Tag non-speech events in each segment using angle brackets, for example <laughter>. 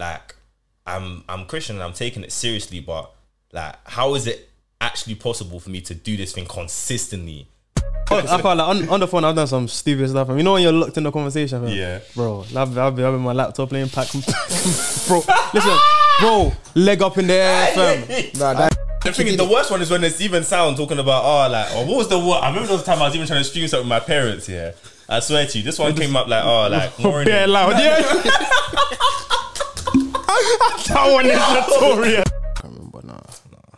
like I'm I'm Christian and I'm taking it seriously, but like how is it actually possible for me to do this thing consistently? I can't like on, on the phone. I've done some stupid stuff. fam. You know when you're locked in the conversation, fam? Yeah. bro. I've, I've been having my laptop playing pack, <laughs> bro. Listen, bro, leg up in the air, <laughs> fam. Nah, that The thing is, the worst one is when there's even sound talking about oh like oh what was the what? I remember those time I was even trying to stream something with my parents. Yeah, I swear to you, this one came up like oh like <laughs> morning. Bare loud, yeah. That one is notorious. I can't remember now.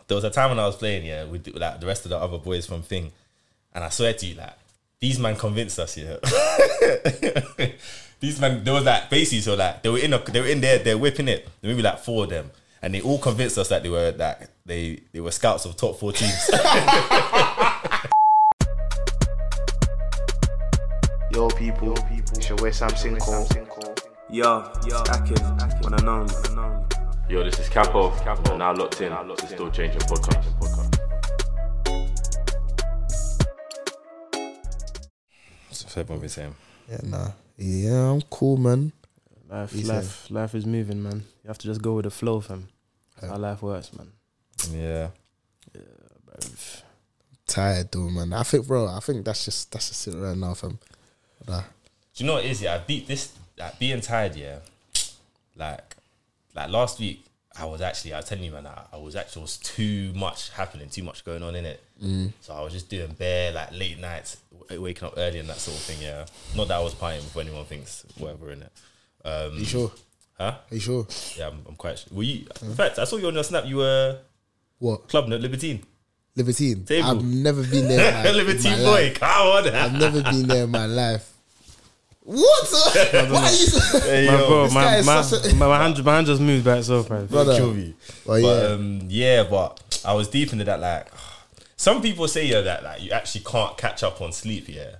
there was a time when I was playing, yeah, with like the rest of the other boys from Thing, and I swear to you, like these man convinced us, yeah. <laughs> these man, there was like basically, so like they were in, a, they were in there, they're whipping it. There maybe like four of them, and they all convinced us that they were that they they were scouts of top four teams. <laughs> Yo, people, it's your West Ham Sinkhole. Yo, yo, Akin, when I know Yo, this is Capo, and now locked in to Still Changing Podcast. so everyone been saying. yeah, nah. Yeah, I'm cool, man. Life, He life, life is moving, man. You have to just go with the flow, fam. That's how life works, man. Yeah, Tired though, man. I think, bro. I think that's just that's just it right now, fam. Nah. do you know what it is? Yeah, I beat this. Like being tired, yeah. Like, like last week, I was actually. I was telling you, man, I, I was actually was too much happening, too much going on in it. So I was just doing bare like late nights, w- waking up early and that sort of thing. Yeah, not that I was partying if anyone thinks whatever in it. Um, Are you sure? Huh? Are you sure? Yeah, I'm, I'm quite. Sure. Were you? In fact, I saw you on your snap. You were What? club no Libertine. Libertine. Table. I've never been there. In <laughs> Libertine boy, life. come on. I've never been there in my life. What? <laughs> Why are you? So- <laughs> Hey, My yo, bro, this my, is my, such a- my, my hand, my hand just moved by itself, man. Brother. kill me. Well, But yeah. um, yeah, but I was deep into that. Like, <sighs> some people say yeah that like you actually can't catch up on sleep. Yeah,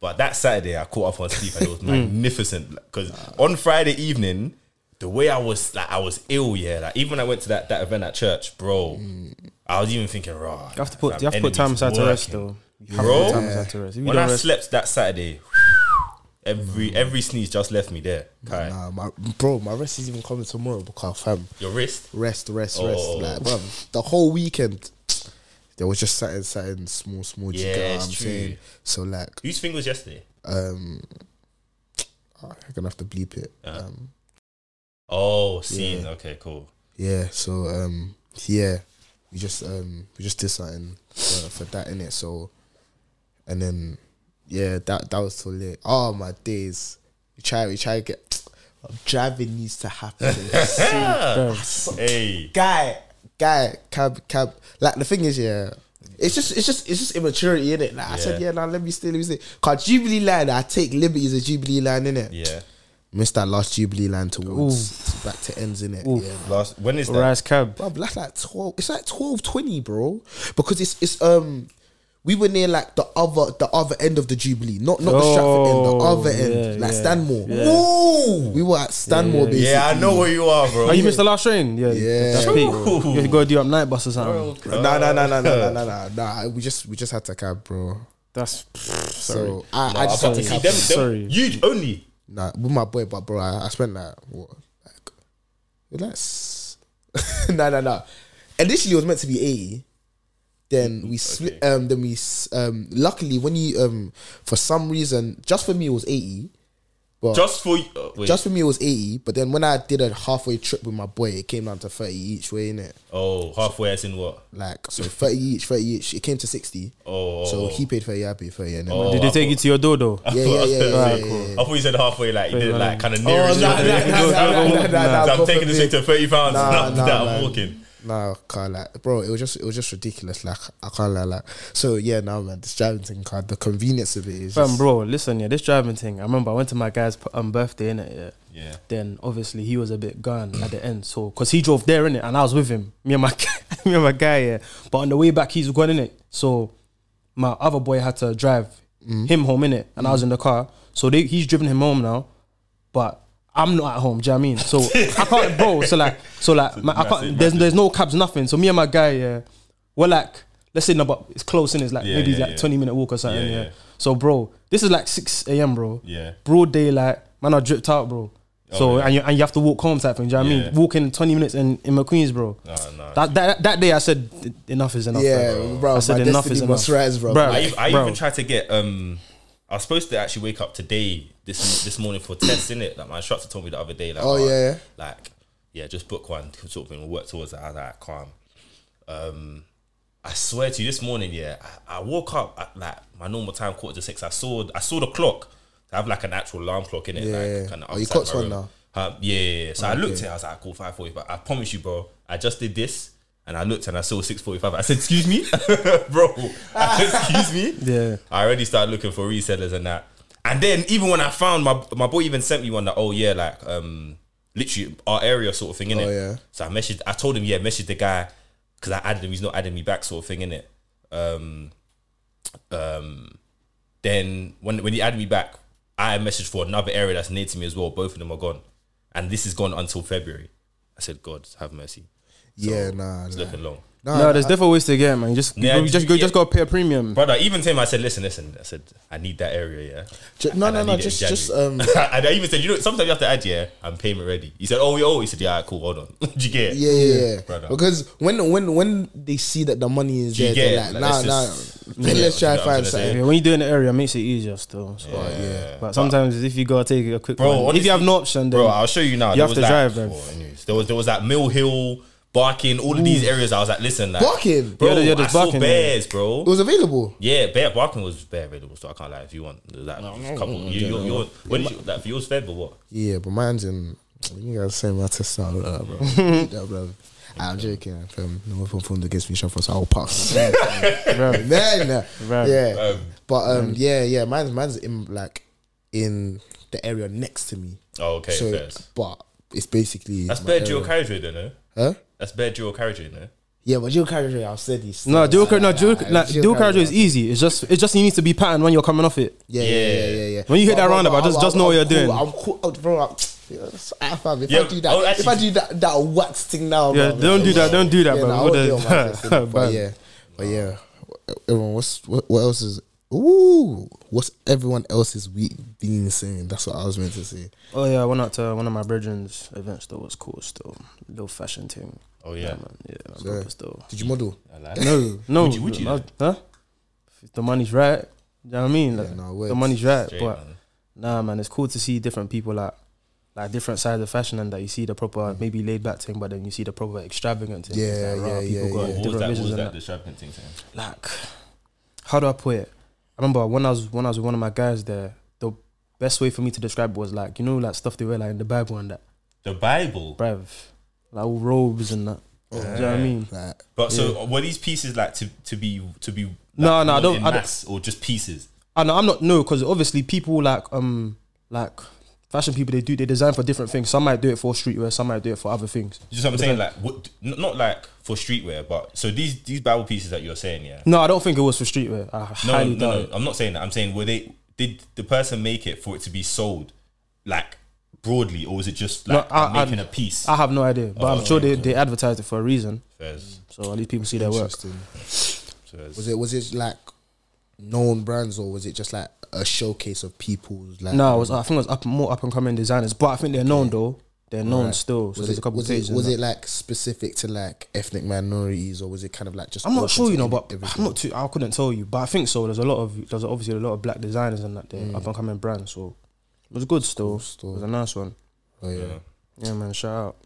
but that Saturday I caught up on sleep and it was <laughs> magnificent. Because on Friday evening, the way I was like I was ill. Yeah, like even when I went to that that event at church, bro, I was even thinking, raw. You have to put, you have to put time aside to rest, though. You have to Bro. put time aside to rest. If you When don't I rest, slept that Saturday, every every sneeze just left me there. Kai. Nah, my bro, my rest is even coming tomorrow because fam, Your wrist. rest, rest, Oh. rest. Like, bro, the whole weekend, <tsk> there was just something, something small, small. do you Yeah, what it's I'm true. saying? So like, Whose thing was yesterday? um, <tsk> I'm gonna have to bleep it. Um, Oh, scene. Okay, cool. yeah. So um, yeah, we just um, we just did something for, for that in it. So, and then yeah, that that was so late. Oh my days. We try, we try to get. <tsk> Driving needs to happen. <laughs> soon. Hey. guy, guy, cab, cab. Like the thing is, yeah, it's just, it's just, it's just immaturity in it. Like I said, Yeah. yeah, now let me stay, let me stay. Cause Jubilee line, I take liberties of Jubilee line in it. Yeah. Missed that last Jubilee line towards back to ends in it. Yeah. Last when is that? Rise cab. Bro, that's like twelve. It's like twelve twenty, bro. Because it's it's um we were near like the other the other end of the Jubilee, not not oh, the Stratford end, the oh, other end, yeah, like Stanmore. Yeah. Ooh, we were at Stanmore. Yeah. Basically. yeah, I know where you are, bro. Oh, you missed the last train. Yeah, yeah. That's peak. You got to do up night bus or something. Nah, nah, nah, nah, nah, nah, nah, nah. We just we just had to cab, bro. That's sorry. So I, no, I just had to cab. Them, them, sorry, you only. Nah, with my boy, but bro, I, I spent like what, like, relax. <laughs> nah, nah, nah. Initially, it was meant to be eighty. Then we split. Um, then we um. Luckily, when you um, for some reason, just for me, it was eighty. But Just for you. Uh, wait. just for me, it was eighty. But then when I did a halfway trip with my boy, it came down to thirty each way in it. oh, halfway as in what? Like so, thirty each, thirty each. It came to sixty. Oh. So he paid thirty, I paid thirty, and then Oh, Did I they take you to your dodo? <laughs> yeah, yeah, yeah, yeah, yeah, yeah, cool. yeah. I thought you said halfway, like you did like kind of near. Oh, <laughs> <laughs> nah, nah, nah, nah, nah, nah, nah, I'm taking this thing forbid. to thirty pounds. Nah, and after nah, that, I'm walking. Nah, can't like, bro. It was just, it was just ridiculous. Like, I can't lie, like. So yeah, now man, this driving thing, card, the convenience of it is. Fam, Just, bro, listen, yeah, this driving thing. I remember I went to my guy's um, birthday in it. Yeah. Yeah. Then obviously he was a bit gone at the end, so because he drove there in it, and I was with him, me and my <laughs> me and my guy. Yeah. But on the way back, he's gone in it. So my other boy had to drive him home in it, and I was in the car. So they, he's driven him home now, but. I'm not at home. Do you know what I mean? So I can't, bro. So like, so like, my, I can't. There's there's no cabs, nothing. So me and my guy, yeah, we're like, let's say no, but it's close in. It's like Yeah, maybe yeah, like yeah. 20 minute walk or something. Yeah, Yeah, yeah. So bro, this is like 6 a.m. bro. Yeah. Broad daylight. Man, I dripped out, bro. So yeah. and you and you have to walk home type thing. Do you know what I Yeah. mean? Walking twenty minutes in in McQueen's, bro. No, no. That, that that day I said enough is enough. Yeah, bro. bro. I said my enough destiny is enough. must rise, bro. Bro. I, ev- I Bro. even tried to get um I was supposed to actually wake up today this this morning for tests in it. Like my instructor told me the other day. Like, Oh, yeah, yeah. like yeah, just book one sort of thing. We'll work towards that. I was like, calm. Um, I swear to you, this morning, yeah, I, I woke up at like my normal time, quarter to six. I saw I saw the clock. I have like an actual alarm clock in it. Yeah, like, yeah. Kinda Oh, you clocked one now? Yeah, yeah, yeah. So I looked Okay. at it. I was like, cool, five forty. But I promise you, bro, I just did this. And I looked and I saw six forty five. I said, "Excuse me, <laughs> bro." <laughs> I said, "Excuse me." Yeah. I already started looking for resellers and that. And then even when I found my my boy even sent me one that oh yeah like um literally our area sort of thing in it. Oh, yeah. So I messaged. I told him yeah message the guy because I added him. He's not adding me back sort of thing in it. Um, um, then when when he added me back, I messaged for another area that's near to me as well. Both of them are gone, and this is gone until February. I said, God have mercy. Yeah, nah, It's nah. looking long. Nah, No, there's nah, different ways to get it, man. You just Yeah, you just go, yeah. just go pay a premium. Brother, even to him, I said, listen, listen. I said, I need that area, yeah. Ju- no, And no, no, need it in just- just, um, <laughs> and I even said, you know, sometimes you have to add, yeah, I'm payment ready. He said, oh, we oh. He said, yeah, alright, cool, hold on. <laughs> Do you get it? Yeah, yeah, yeah. Brother. Because when when when they see that the money is there, they're like, it? Like, nah, let's nah. just- <laughs> then Yeah, let's try you and know what I'm find trying to something. Yeah, when you do it in the area, it makes it easier still. So. yeah. But sometimes if you gotta take a quick Bro, one, if you have honestly, no option, then Bro, I'll show you now. You have to drive, bro. oh, there was there was that Mill Hill, Barking, all of these areas. I was like, listen, like, Barking? bro. Yeah, yeah, I there's saw Barking, bears, bro. It was available. Yeah, bear Barking was bear available, so I can't lie if you want. There's Like, a couple, you, you, you, when did you, like, for yours Feb or what? Yeah, but mine's in. You guys saying my test out, blah, bro. <laughs> yeah, bro. I'm joking. Um, no one performed against me, so I'll pass. <laughs> Right. Man, <laughs> nah. Right. yeah, Um, but um, yeah, yeah, mine's mine's in like in the area next to me. Oh, okay, so, fair. but it's basically That's my bare area. dual carriageway, though, no? Huh? That's bare dual carriageway, no? Yeah, but dual carriageway, I've said this. No, dual car, no, dual, like, dual carriageway is easy. It's just, it's just you need to be patterned when you're coming off it. Yeah, yeah, yeah, yeah. yeah. When you hit that roundabout, just- just know what you're doing. I'm cool, oh, bro. I'm, yes, ah, fam, if Yeah, I do that, oh, if I do that, that wax thing now, Yeah, bro, don't do that, don't do that, yeah, bro. nah, I With won't the- do it on my <laughs> but yeah, but yeah. Everyone, what's what, what else is? Ooh, what's everyone else's week been saying? That's what I was meant to say. Oh yeah, I went out to one of my brethren's events. That was cool. Still, little fashion thing. Oh, yeah. man. Yeah, man, So, proper still. Did you model? Like No, no. Would you- would you no, Huh? If the money's right. You know what I mean? Like, no, the words. money's right, Straight, but man. nah, man, it's cool to see different people like. Like different sides of fashion, and that you see the proper, Mm. maybe laid back thing, but then you see the proper extravagant thing. Yeah, It's like, rah, yeah, people yeah, got yeah. What was that? What was that? that. The strapping thing saying? Like, how do I put it? I remember when I was when I was with one of my guys there. The best way for me to describe it was like you know like stuff they wear like in the Bible and that, The Bible. bruv, like robes and that. Do you know what I mean? Like, But so were these pieces like to to be to be like, No, no, I don't- in I don't- mass or just pieces? I know I'm not no because obviously people like um like fashion people they do they design for different things. Some might do it for streetwear, some might do it for other things. You know what I'm saying? Like, what, not like for streetwear, but so these these Bible pieces that you're saying, yeah. No, I don't think it was for streetwear. I No, highly no, doubt no. it. I'm not saying that. I'm saying were they did the person make it for it to be sold, like broadly, or was it just like No, I- I- making a piece? I have no idea, but Oh, I'm sure they, okay. they advertised it for a reason. Fairs. So at least people see their work. Fairs. Was it was it like known brands or was it just like a showcase of people's like? No, it was I think it was up more up and coming designers, but I think they're known though. They're known Right. still. So was there's it, a couple was pages. it was it like specific to like ethnic minorities or was it kind of like just? I'm not sure, you know, but everything? I'm not too. I couldn't tell you, but I think so. There's a lot of there's obviously a lot of black designers and that there, Mm. up and coming brands. So it was good still. still. It was a nice one. Oh, yeah. Yeah. Yeah, man. Shout out.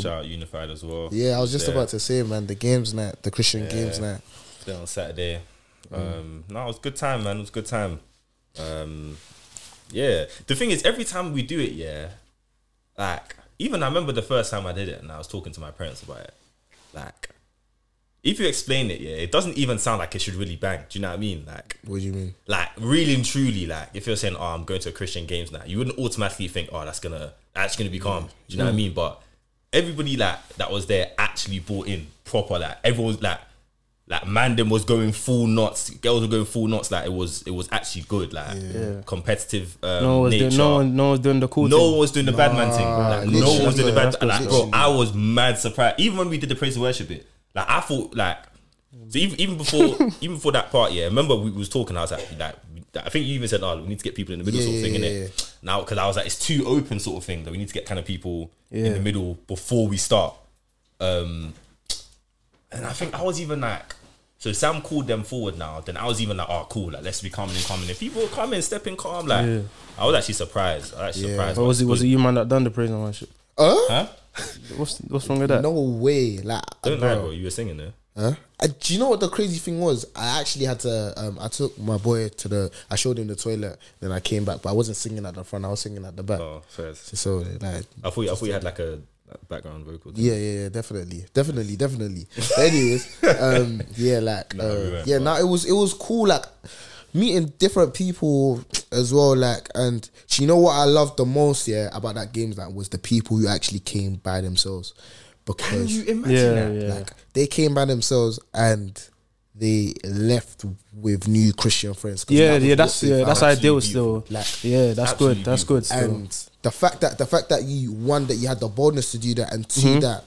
Shout out Unified as well. Yeah, I was just There. about to say, man, the games night, the Christian games night. There on Saturday. Mm. Um, no, it was a good time, man. It was a good time. Um, yeah. The thing is, every time we do it, yeah, like even I remember the first time I did it, and I was talking to my parents about it. Like, if you explain it, yeah, it doesn't even sound like it should really bang. Do you know what I mean? Like, What do you mean? like really and truly, like if you're saying, "Oh, I'm going to a Christian games now," you wouldn't automatically think, "Oh, that's gonna that's gonna be calm." Do you know what I mean? But everybody like that was there actually bought in proper. Like everyone was like, like Mandem was going full knots, girls were going full knots. Like it was it was actually good. Like Yeah. competitive um, No one was nature. doing. No one. No one was doing the cool No thing. one was doing the bad man thing. Like, no one was doing the bad. That's. Like, bro, I was mad surprised. Even when we did the praise and worship bit, like I thought, like, so even, even before, <laughs> even before that part, yeah. Remember we was talking. I was like, like, I think you even said, "Oh, we need to get people in the middle, Yeah, sort of thing." yeah, innit? yeah, Now, because I was like, it's too open, sort of thing. That we need to get kind of people in the middle before we start. Um, and I think I was even like, so Sam called them forward now. Then I was even like, oh, cool, like let's be coming in, coming if People were coming, stepping calm. Like Yeah. I was actually surprised. I was actually Yeah. surprised. Or was but it was it you man that done the praise and worship? Huh? Huh? What's what's wrong with that? No way. Like, Don't bro. lie, bro. You were singing there. Huh? Uh, do you know what the crazy thing was? I actually had to. Um, I took my boy to the. I showed him the toilet. Then I came back, but I wasn't singing at the front. I was singing at the back. Oh, first. So like, I thought you, I thought you had like a like, background vocals. yeah, yeah, yeah, definitely, definitely, definitely. But anyways, <laughs> um, yeah, like, No, we uh, went, yeah, but- no, it was it was cool, like meeting different people as well, like, and you know what I loved the most, yeah, about that game, that was the people who actually came by themselves, because Can you imagine Yeah, that? yeah. like they came by themselves and they left with new Christian friends. 'cause Yeah, that yeah, that's they yeah, that's ideal beautiful. still. Like, yeah, that's absolutely good. That's good still. and the fact that the fact that you one that you had the boldness to do that, and 2 Mm-hmm. that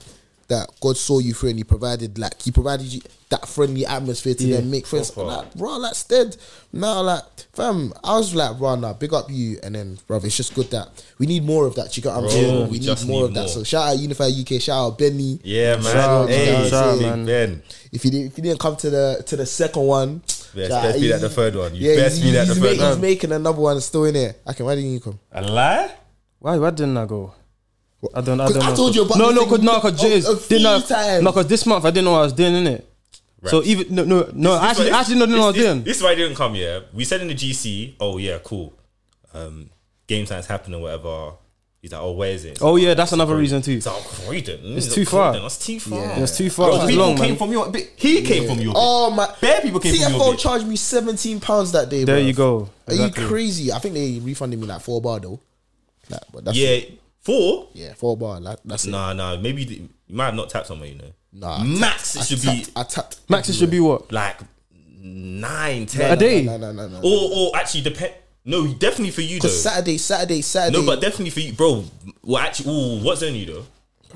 that God saw you through and He provided like He provided you that friendly atmosphere to Yeah. then make friends. Proper. Like, bro, like stead now, like fam, I was like, bro, nah, big up you, and then bro, it's just good that we need more of that. You got what I'm Bro, saying? we We need more need of that. So shout out Unify UK, shout out Benny. Yeah, man. Shout out, hey, shout out, shout out, Big man. Ben. If you didn't, if you didn't come to the to the second one, Yes, shout best be that the third one. You yeah, best he's, be that the third ma- one. He's making another one still in there. I can. Why didn't you come? A lie? Why why didn't I go? I don't. I don't I know. told you about no, no, thing cause no, cause Jays didn't I, no, cause this month I didn't know what I was doing in it. So even no, no, no, I actually, This- I actually didn't know what I was this- doing. This is why I didn't come. Yeah, we said in the GC. Oh yeah, cool. Um, game time's happening. Whatever. He's like, oh, where is it? It's Oh like, yeah, that's another reason too. It's like, Croydon. It's like, too far. Croydon, That's too far. Yeah. It's too far. Bro, It's people long, came man. from your. bit. He came from your. Oh my! Bare people came from your TFL bit. charged me seventeen pounds that day. There bruv. you go. Are you crazy? I think they refunded me like four bar though. Like, but that's yeah, four. yeah, four bar. Like, that's it. Nah, nah. Maybe the- you might have not tapped somewhere. You know. Nah, I Max. tapped- It should I be tapped, I tapped. Max, it should be what? like nine, A day. No, no, no, no. no. Or, or actually depend. No, definitely for you though. Saturday, Saturday, Saturday. No, but definitely for you, bro. Well, actually, ooh, what's on you though?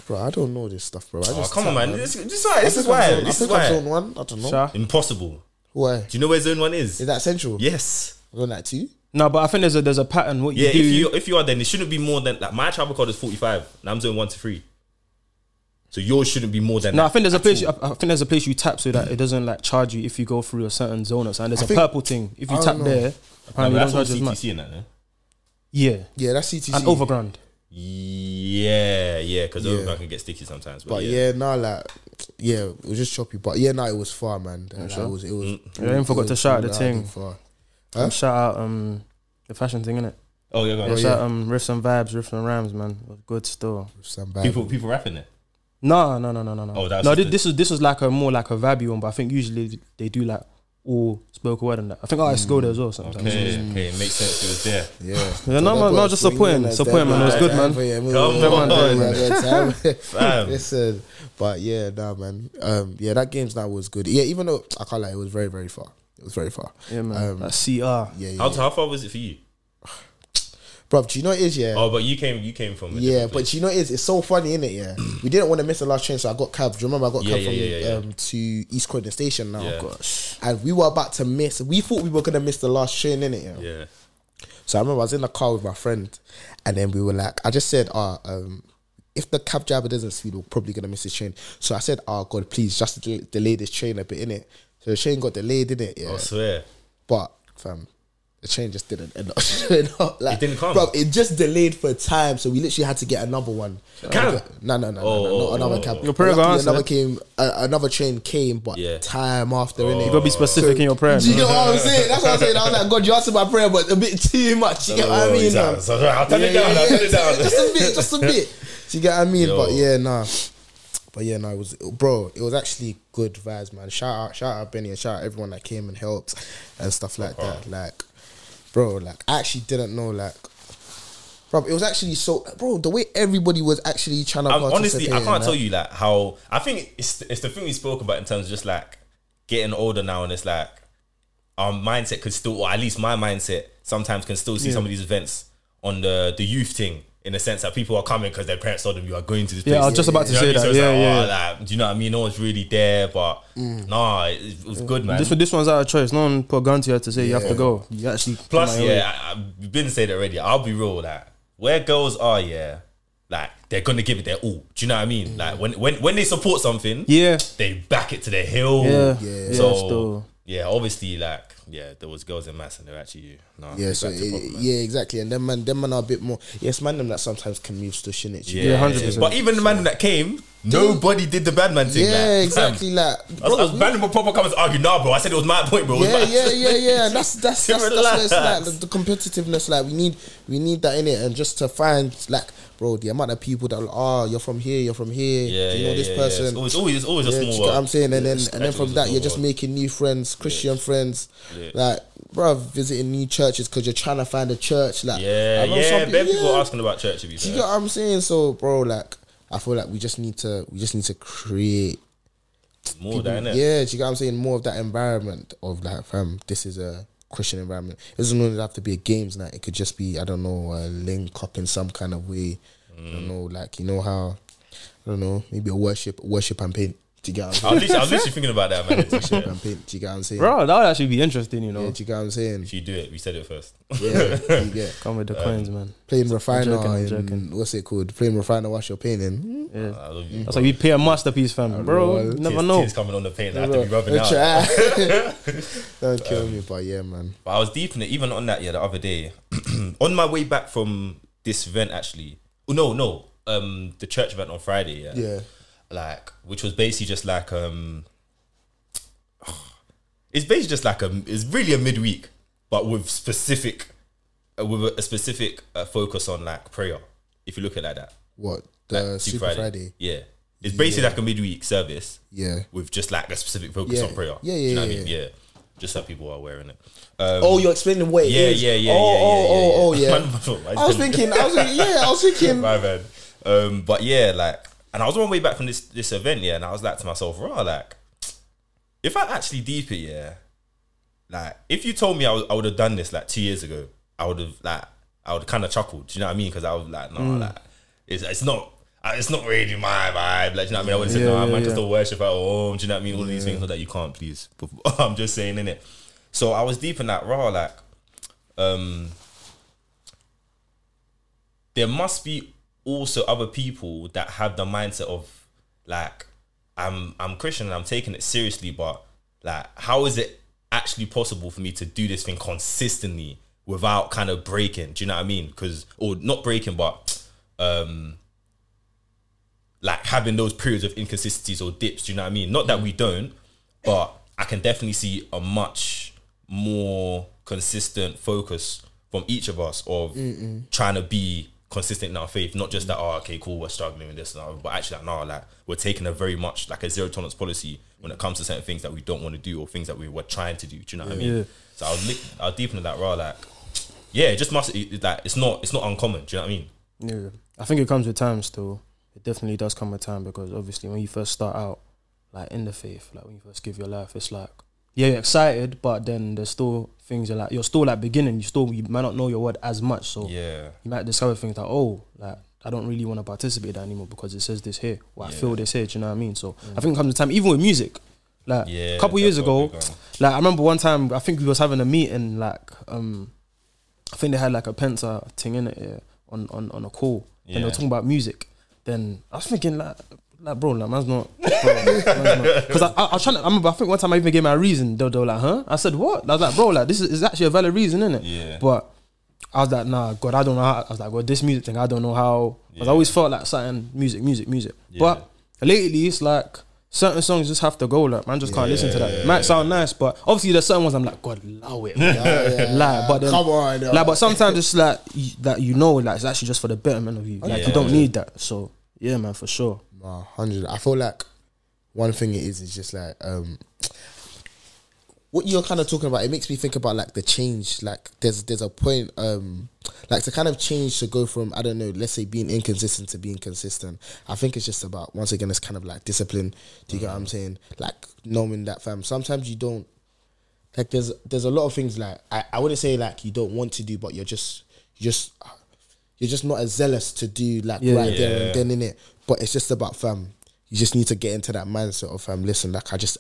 bro, I don't know this stuff, bro. I Oh, just come on, tap, man. This, this is why. I This is think I'm why. zone- This I is think I'm zone why. one. I don't know. Sha? Impossible. Why? Do you know where zone one is? Is that central? Yes. Zone like two. No, but I think there's a there's a pattern. What you Yeah. do. If you if you are, then it shouldn't be more than like my travel code is forty five. and I'm doing one to three. So yours shouldn't be more than. no, I that think there's a place. I. I think there's a place you tap so that it doesn't like charge you if you go through a certain zone or something. There's I a think- purple thing. If you I tap know. there, No, apparently that's don't all charge as much. CTC in that. No? Yeah, Yeah, that's CTC. and overground. Yeah, yeah, because Yeah. overground can get sticky sometimes. But, But yeah, yeah, no, like yeah, it was just choppy. But yeah, no, it was far, man. Like, it was. It was. Mm. Yeah, I even forgot it to shout out the loud thing. Far. And Shout out um the fashion thing innit? Oh yeah, go. Yeah, Oh, shout yeah. um riffs and vibes, riffs and rams, man. It was Good still. Some bad. people people rapping it. No, no, no, no, no, no. Oh, that's no. This, the- this was this was like a more like a vibey one, but I think usually they do like all spoken word and that. I think artists go there as well sometimes. Okay, okay, it makes sense. It was there. Yeah. Yeah, no, man, no, just supporting, supporting, man. It was good, man. Come on. Fam. <laughs> <laughs> Fam. Listen, but yeah, nah, man. Um, yeah, that game's now was good. Yeah, even though I can't lie, it was very, very far. It was very far. Yeah, man. Um, Like CR. Yeah, yeah. How, how far was it for you? <sighs> Bro, do you know it is? Yeah. Oh, but you came you came from a Yeah, different but place. you know it is. It's so funny, isn't it? Yeah, <clears throat> we didn't want to miss the last train, so I got cab. Do you remember I got Yeah, cab yeah, from yeah, yeah, um to East Croydon Station now? Yeah. Gosh. And we were about to miss. We thought we were gonna miss the last train, innit? Yeah. yeah. So I remember I was in the car with my friend, and then we were like, I just said, "Ah, um, if the cab driver doesn't speed, we're probably gonna miss the train." So I said, "Oh God, please just del- delay this train a bit, innit?" So the train got delayed, didn't it? Yeah. I swear. But fam, the train just didn't end up <laughs> showing up. Like, It didn't come? Bro, it just delayed for a time, so we literally had to get another one. Cab? No, no, no, no, Oh, no, not another oh, cab. oh. Your prayer Luckily, got answered. another came, uh, another train came, but Yeah. time after, Oh. innit? You gotta be specific in your prayer. Do you man. know what I'm saying? That's what I'm saying. I was like, God, you answered my prayer, but a bit too much. You get what I mean? exactly. man? So, I'll turn it down. yeah, I'll turn yeah. it down. just a bit, just a bit. Do you get what I mean? Yo. But yeah, nah. But yeah, no, it was bro. It was actually good vibes, man. Shout out, shout out Benny, and shout out everyone that came and helped and stuff like that. Like, bro, like I actually didn't know, like, bro, it was actually so, bro. The way everybody was actually trying to I'm, honestly, I can't in tell you like how I think it's it's the thing we spoke about in terms of just like getting older now, and it's like our mindset could still, or at least my mindset, sometimes can still see some of these events on the the youth thing. In the sense that people are coming because their parents told them you are going to this place. Yeah, I was just about to You say I mean? that. So Yeah, like, yeah. oh, like, do you know what I mean? No one's really there, but mm. nah, it, it was good, man. This this one's out of choice. No one put a gun to you to say you have to go. You actually Plus, come out your way. yeah, I, I've been saying it already. I'll be real that where girls are, yeah, like they're gonna give it their all. Do you know what I mean? Like mm. when when when they support something, yeah, they back it to the hill. yeah, Yeah. yeah. So yeah, obviously, like yeah, there was girls in mass and they're actually you. no. Yeah, so it- problem, yeah, exactly. And them man, them man are a bit more. Yes, man, them that sometimes can move to shit. it? Yeah, 100%. But even the man that came, nobody did the bad man thing. Yeah, like, fam. exactly. Like, I was, bro, I was random would proper come and argue, nah, bro. I said it was my point, bro. It yeah, yeah, <laughs> yeah, yeah. And that's that's <laughs> that's, that's what it's like. The, the competitiveness, like we need we need that in it, and just to find like, bro, the amount of people that, oh, you're from here, you're from here. Yeah, Do you yeah, know this yeah, person? It's always, always, it's always a you small get what. I'm saying, and then and then from that, you're just world. making new friends, Christian friends, like, bro, visiting new churches because you're trying to find a church. Like, Yeah, know yeah. people- people asking about church to be Do you get what I'm saying? So, bro, like, I feel like we just need to, we just need to create More than that. yeah, do you get what I'm saying? More of that environment of like, fam, this is a Christian environment. It doesn't only have to be a games night. It could just be, I don't know, a link up in some kind of way. I Mm. don't know, like you know how, I don't know, maybe a worship, worship and paint. Do you get what I I'm was saying? literally, I was literally thinking about that, man. worship and paint. Do you get what I'm saying? Bro, that would actually be interesting, you know. Yeah, do you get what I'm saying? If you do it, we said it first. Yeah, you <laughs> get Come with the coins, man. playing refiner joking, I'm in- joking. what's it called? Playing refiner whilst you're painting. Yeah. I love you. That's like we pay a masterpiece, fam. Bro, know. you never Tears- know. tears coming on the paint. I have to be rubbing Don't out. <laughs> <laughs> Don't kill Um, me, but yeah, man. But I was deep in it, even on that, yeah, the other day. <clears throat> on my way back from this event, actually. Oh, no, no. Um, the church event on Friday, yeah. Yeah. Like, which was basically just like, um, it's basically just like a, it's really a midweek, but with specific, uh, with a, a specific uh, focus on like prayer. If you look at it like that, What the like Super Friday? Yeah. It's basically like a midweek service Yeah. with just like a specific focus Yeah. on prayer. Yeah, yeah, you know what I yeah, mean? Yeah. Just so people are aware in it. Um, Oh, you're explaining what it yeah, is. yeah, yeah, Oh, yeah, oh, yeah, oh, oh, yeah, <laughs> yeah. I was thinking, I was thinking, yeah, I was <laughs> thinking. my bad. Um, but yeah, like, and I was on my way back from this this event, yeah, and I was like to myself, raw, like, if I actually deep it, yeah, like, if you told me I, was, I would have done this like two years ago, I would have like, I would kind of chuckled. Do you know what I mean? Because I was like, no, Mm. like, it's it's not. uh, It's not really my vibe. Like, do you know what I mean? I would said, Yeah, no, I yeah, might yeah. just still worship at home. Do you know what I mean? All of these things that you can't, please. But <laughs> I'm just saying, in it. So I was deep in that raw, like, um, there must be also other people that have the mindset of like I'm I'm Christian and I'm taking it seriously, but like how is it actually possible for me to do this thing consistently without kind of breaking? Do you know what I mean? Because or not breaking, but um like having those periods of inconsistencies or dips. Do you know what I mean? Not that we don't, but I can definitely see a much more consistent focus from each of us of trying to be consistent in our faith, not just that oh okay cool we're struggling with this and that, but actually like no like we're taking a very much like a zero tolerance policy when it comes to certain things that we don't want to do or things that we were trying to do. Do you know what I mean? Yeah. So I'll, li- I'll deep into that raw like yeah, it just must it, that it's not it's not uncommon. Do you know what I mean? Yeah, I think it comes with time. Still, it definitely does come with time because obviously when you first start out, like in the faith, like when you first give your life, it's like yeah, you're excited, but then there's still things you're like you're still like beginning. You still you might not know your word as much, so Yeah. you might discover things like oh, like I don't really want to participate that anymore because it says this here, or I feel this here. Do you know what I mean? So I think it comes with time, even with music. Like Yeah, a couple years ago, like I remember one time I think we was having a meeting like um I think they had like a Penta thing in it yeah, on, on on a call and they were talking about music. Then I was thinking like like bro, like man's not <laughs> because I, I, I was trying to. I remember I think one time I even gave my reason. They, they were like, huh? I said what? I was like, bro, like this is, is actually a valid reason, isn't it? Yeah. But I was like, nah, God, I don't know how. I was like, God, this music thing, I don't know how. 'cause I always felt like something music, music, music. But lately, it's like certain songs just have to go. Like man, just can't listen to that. It might sound nice, but obviously there's certain ones I'm like, God, allow it. man. <laughs> like, but then, Come on, though. like, but sometimes it's like you, that you know, like it's actually just for the betterment of you. Like Yeah. you don't need that. So yeah, man, for sure. Hundred. I feel like one thing it is is just like um, what you're kind of talking about. It makes me think about like the change. Like there's there's a point um, like to kind of change to go from I don't know, let's say being inconsistent to being consistent. I think it's just about once again it's kind of like discipline. Do you get what I'm saying? Like knowing that fam. Sometimes you don't like there's there's a lot of things like I, I wouldn't say like you don't want to do, but you're just you just you're just not as zealous to do like Yeah. right there Yeah. and then in it. But it's just about fam. You just need to get into that mindset of fam. Listen, like I just.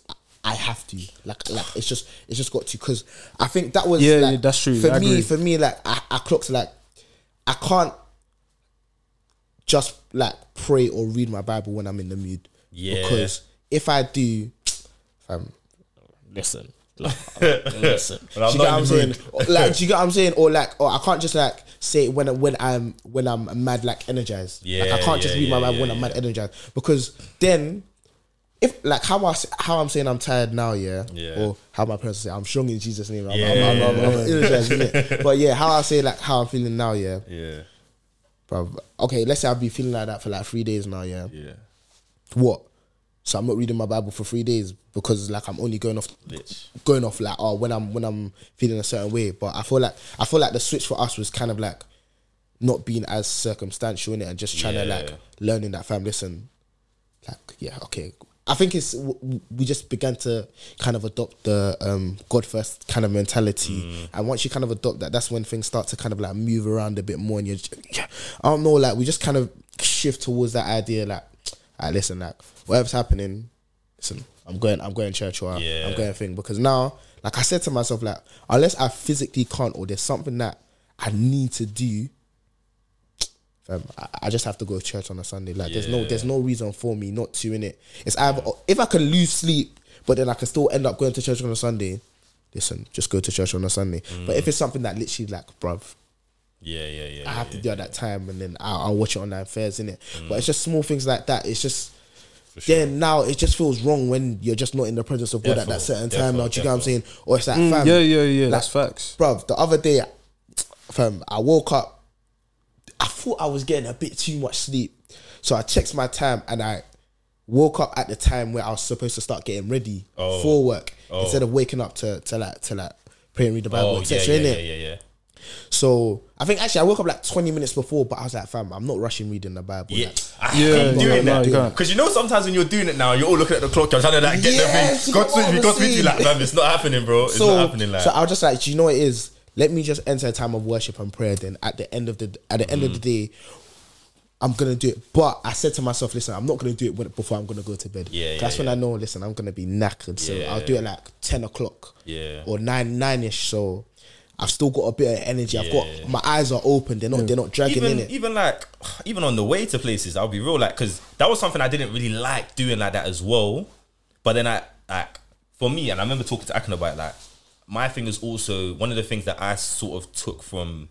I have to like like it's just it's just got to because I think that was Yeah, like, yeah, that's true. for I me agree. for me like I, I clocked like I can't just like pray or read my Bible when I'm in the mood. Yeah. Because if I do, fam, listen. <laughs> Like, listen. Do you get what I'm in saying? Or, like, do you get what I'm saying? Or like, or I can't just like say when when I'm when I'm mad like energized. Yeah, like I can't just yeah, read my yeah, Bible when yeah, I'm mad energized because then. If like how I how I'm saying I'm tired now, yeah, Yeah. or how my parents say I'm strong in Jesus' name, I'm, Yeah, I'm, I'm, I'm, I'm yeah. energized, <laughs> but yeah, how I say like how I'm feeling now, yeah, Yeah, Bruv, okay, let's say I've been feeling like that for like three days now, yeah. yeah, What? So I'm not reading my Bible for three days because like I'm only going off Lich. going off like oh when I'm when I'm feeling a certain way. But I feel like I feel like the switch for us was kind of like not being as circumstantial in it and just trying to like learning that fam listen like yeah okay I think it's we just began to kind of adopt the um, God first kind of mentality, Mm. and once you kind of adopt that, that's when things start to kind of like move around a bit more. And you, yeah, I don't know, like we just kind of shift towards that idea, like, ah, listen, like whatever's happening, listen, I'm going, I'm going church or Yeah. I'm going thing because now, like I said to myself, like unless I physically can't or there's something that I need to do, fam, I, I just have to go to church on a Sunday. Like there's no there's no reason for me not to in it. It's either if I can lose sleep, but then I can still end up going to church on a Sunday. Listen, just go to church on a Sunday. But if it's something that literally like, bruv, yeah, yeah, yeah. I have to yeah, do at that time, and then I'll, I'll watch it on nine fairs in it. Mm. But it's just small things like that. It's just. Then now it just feels wrong when you're just not in the presence of God at that Defo, certain time. Now, do you get what I'm saying? Or it's like, Mm, fam, yeah, yeah, yeah. like, that's facts. bruv, the other day, fam, I woke up. I thought I was getting a bit too much sleep, so I checked my time and I woke up at the time where I was supposed to start getting ready Oh. for work Oh. instead of waking up to to like to like pray and read the Bible, Oh, etc. yeah, innit? yeah, yeah, yeah. So I think actually I woke up like twenty minutes before, but I was like, fam, I'm not rushing reading the Bible. Yeah, like, I Yeah, hate no, doing no, that you can't. because you know sometimes when you're doing it now, you're all looking at the clock. You're trying to like get Yes, the you thing. God get switch what me, I'm God switch me. saying. Like, man, it's not happening, bro. It's so, not happening. Like, so I was just like, do you know what it is? Let me just enter a time of worship and prayer. Then at the end of the at the end of the Mm. day, I'm gonna do it. But I said to myself, listen, I'm not gonna do it when, before I'm gonna go to bed. Yeah, yeah, that's when yeah. I know. Listen, I'm gonna be knackered, so Yeah. I'll do it like ten o'clock. Yeah. or nine nine ish. So I've still got a bit of energy. I've got my eyes are open. They're not they're not dragging even in it. even like <sighs> even on the way to places, I'll be real like because that was something I didn't really like doing like that as well. But then I like for me, and I remember talking to Akin about it, like my thing is also one of the things that I sort of took from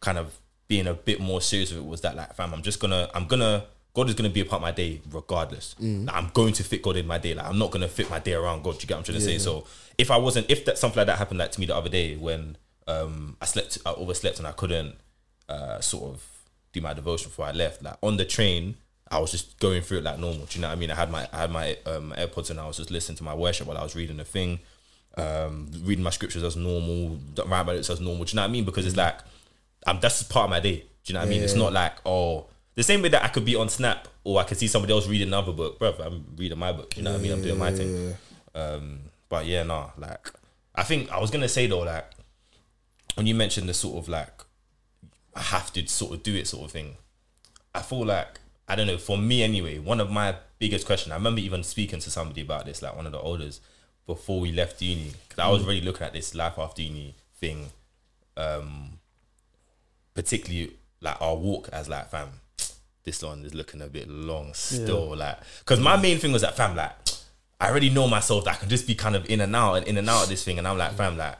kind of being a bit more serious with it was that like fam, I'm just gonna I'm gonna God is gonna be a part of my day regardless. Mm. Like, I'm going to fit God in my day. Like I'm not gonna fit my day around God. Do you get what I'm trying to say? So if I wasn't if that something like that happened like to me the other day when um I slept I overslept and I couldn't uh sort of do my devotion before I left. Like on the train, I was just going through it like normal. Do you know what I mean? I had my I had my um, AirPods and I was just listening to my worship while I was reading the thing, um, reading my scriptures as normal, writing my notes as normal. Do you know what I mean? Because it's like um, that's just part of my day. Do you know what I mean? It's not like oh the same way that I could be on Snap or I could see somebody else reading another book, bro. I'm reading my book. You know what I mean? I'm doing my thing. Um, but yeah, no, like I think I was gonna say though, like when you mentioned the sort of like I have to sort of do it sort of thing. I feel like I don't know. For me, anyway, one of my biggest questions. I remember even speaking to somebody about this, like one of the elders, before we left uni, because I was really looking at this life after uni thing, um, particularly like our walk as like fam. This one is looking a bit long still, like because my main thing was that fam, like I already know myself that I can just be kind of in and out and in and out of this thing, and I'm like fam, like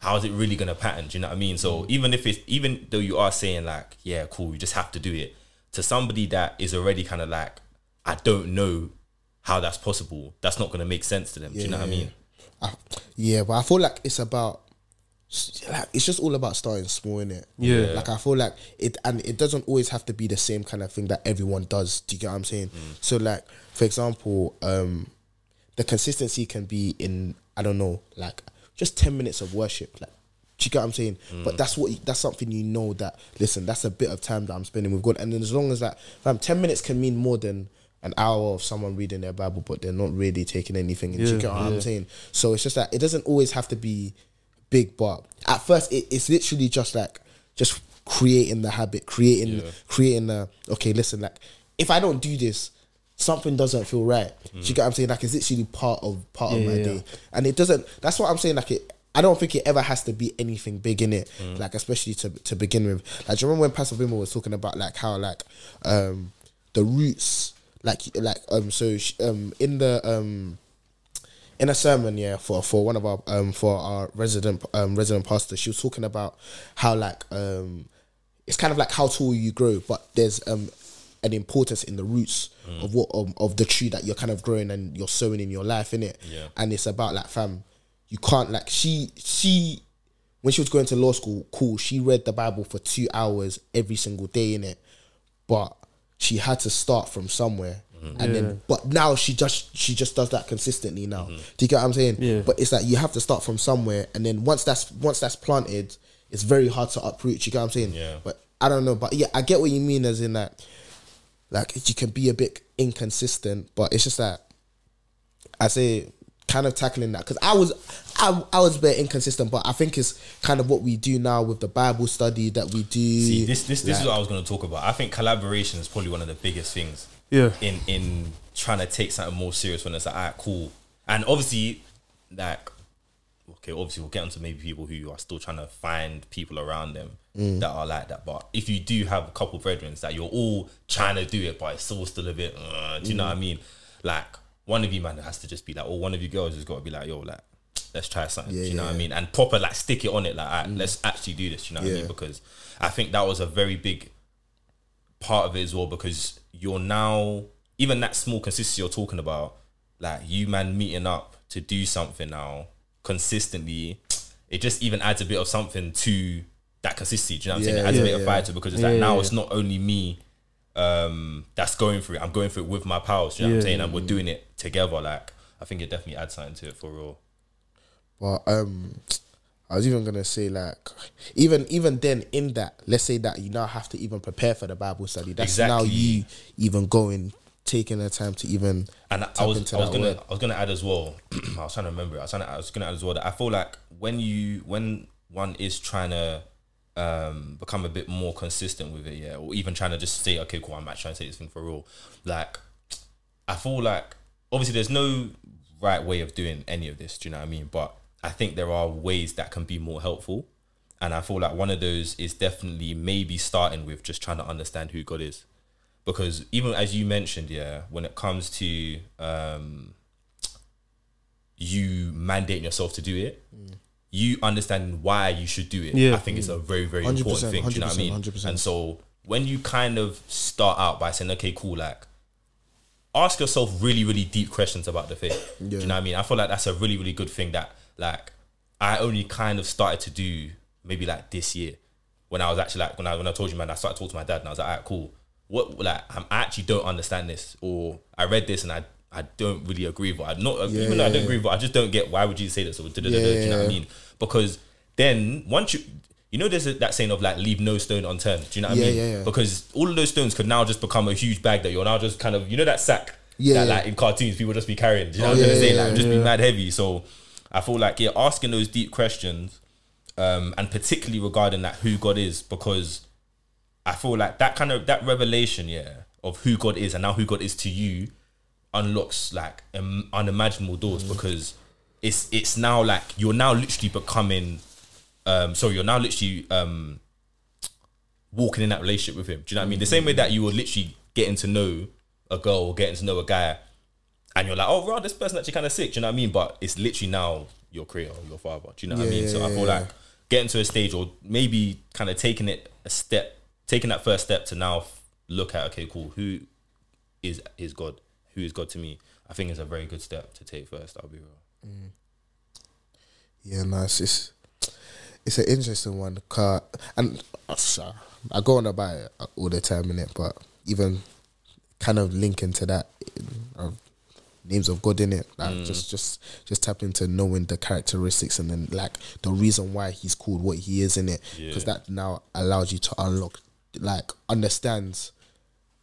how is it really gonna pattern? Do you know what I mean? So even if it's even though you are saying like, yeah, cool, you just have to do it to somebody that is already kind of like, I don't know how that's possible. That's not gonna make sense to them. do you know what I mean? I, yeah, but I feel like it's about like it's just all about starting small, in it. Yeah. Like I feel like it, and it doesn't always have to be the same kind of thing that everyone does. Do you get what I'm saying? So, like for example, um, the consistency can be in I don't know, like just ten minutes of worship, like. Do you get what I'm saying? Mm. But that's what that's something you know that listen, that's a bit of time that I'm spending with God. And then as long as that fam, ten minutes can mean more than an hour of someone reading their Bible, but they're not really taking anything in. Do you get what yeah. I'm saying? So it's just that it doesn't always have to be big, but at first it, it's literally just like just creating the habit, creating Yeah. creating the okay. Listen, like if I don't do this, something doesn't feel right. Do you get what I'm saying? Like it's literally part of part of my yeah, day, and it doesn't. That's what I'm saying. Like it. I don't think it ever has to be anything big in it, like especially to to begin with. Like, do you remember when Pastor Bimmer was talking about like how like um the roots, like like um so sh- um in the um in a sermon, yeah, for for one of our um for our resident um resident pastor, she was talking about how like um it's kind of like how tall you grow, but there's um an importance in the roots of what of, of the tree that you're kind of growing and you're sowing in your life, in it. Yeah. And it's about like fam, you can't like she she when she was going to law school, cool, she read the Bible for two hours every single day in it, but she had to start from somewhere. And then, but now she just she just does that consistently now. Mm-hmm. Do you get what I'm saying? Yeah. But it's like you have to start from somewhere, and then once that's once that's planted, it's very hard to uproot. You get what I'm saying? Yeah. But I don't know. But yeah, I get what you mean, as in that, like you can be a bit inconsistent, but it's just that I say kind of tackling that because I was I, I was a bit inconsistent, but I think it's kind of what we do now with the Bible study that we do. See, this this this is what I was going to talk about. I think collaboration is probably one of the biggest things. Yeah. In in trying to take something more serious when it's like, alright, cool. And obviously, like, okay, obviously we'll get into maybe people who are still trying to find people around them Mm. that are like that. But if you do have a couple brethren that you're all trying to do it, but it's still still a bit, uh, do you know Mm. what I mean? Like one of you man has to just be like, or one of you girls has got to be like, yo, like. Let's try something. Yeah, do you know yeah. what I mean? And proper like stick it on it. Like, alright, let's actually do this. do You know what I mean? Because I think that was a very big part of it as well because you're now even that small consistency you're talking about, like you man meeting up to do something now consistently, it just even adds a bit of something to that consistency. Do you know what I'm saying? It Yeah, adds a yeah, bit of yeah. fire to it because it's Yeah, like now yeah. it's not only me um that's going through it, I'm going through it with my pals. Do you know what I'm saying? And we're doing it together. Like I think it definitely adds something to it for real. But um, I was even gonna say like, even even then in that, let's say that you now have to even prepare for the Bible study. That's now you even going, taking the time to even And I was, I was gonna, word. I was gonna add as well. <clears throat> I was trying to remember. It. I was trying to, I was gonna add as well that I feel like when you, when one is trying to um, become a bit more consistent with it, yeah, or even trying to just say, okay, cool, I'm actually trying to say this thing for real. Like, I feel like obviously there's no right way of doing any of this. Do you know what I mean? But I think there are ways that can be more helpful. And I feel like one of those is definitely maybe starting with just trying to understand who God is because even as you mentioned, yeah, when it comes to um, you mandating yourself to do it, you understanding why you should do it. Yeah. I think it's a very very important thing. Do you know what I mean? 100%. And so when you kind of start out by saying, okay, cool, like ask yourself really really deep questions about the faith. Do you know what I mean? I feel like that's a really really good thing that like I only kind of started to do maybe like this year when I was actually like when I when I told you man I started talking to my dad and I was like alright cool what like I'm, I actually don't understand this or I read this and I I don't really agree with it. I not Yeah, even though I don't agree with it, I just don't get why would you say this or do you know what I mean? Because then once you you know there's a, that saying of like leave no stone unturned do you know what Yeah, I mean? yeah, yeah. because all of those stones could now just become a huge bag that you're now just kind of you know that sack Yeah, that like in cartoons people just be carrying do you know Oh, what I'm yeah, trying to say like just be mad heavy. So I feel like yeah asking those deep questions um, and particularly regarding that who God is, because I feel like that kind of that revelation, yeah, of who God is and now who God is to you, unlocks like um, unimaginable doors because it's it's now like you're now literally becoming, um, sorry, you're now literally um, walking in that relationship with Him. Do you know what I mean? The same way that you were literally getting to know a girl or getting to know a guy, and you're like, oh, right, this person actually kind of sick. Do you know what I mean? But it's literally now your creator, your father. Do you know what I Yeah, mean? yeah, so I feel yeah. like getting to a stage or maybe kind of taking it a step, taking that first step to now f- look at, okay, cool, who is is God? Who is God to me? I think it's a very good step to take first. I'll be real. Yeah, no, it's it's, it's an interesting one. Car and uh, I go on about it all the time in it, but even kind of linking to that uh, names of God in it, like Mm. just just just tap into knowing the characteristics and then like the reason why he's called what he is in it, because Yeah. that now allows you to unlock like understands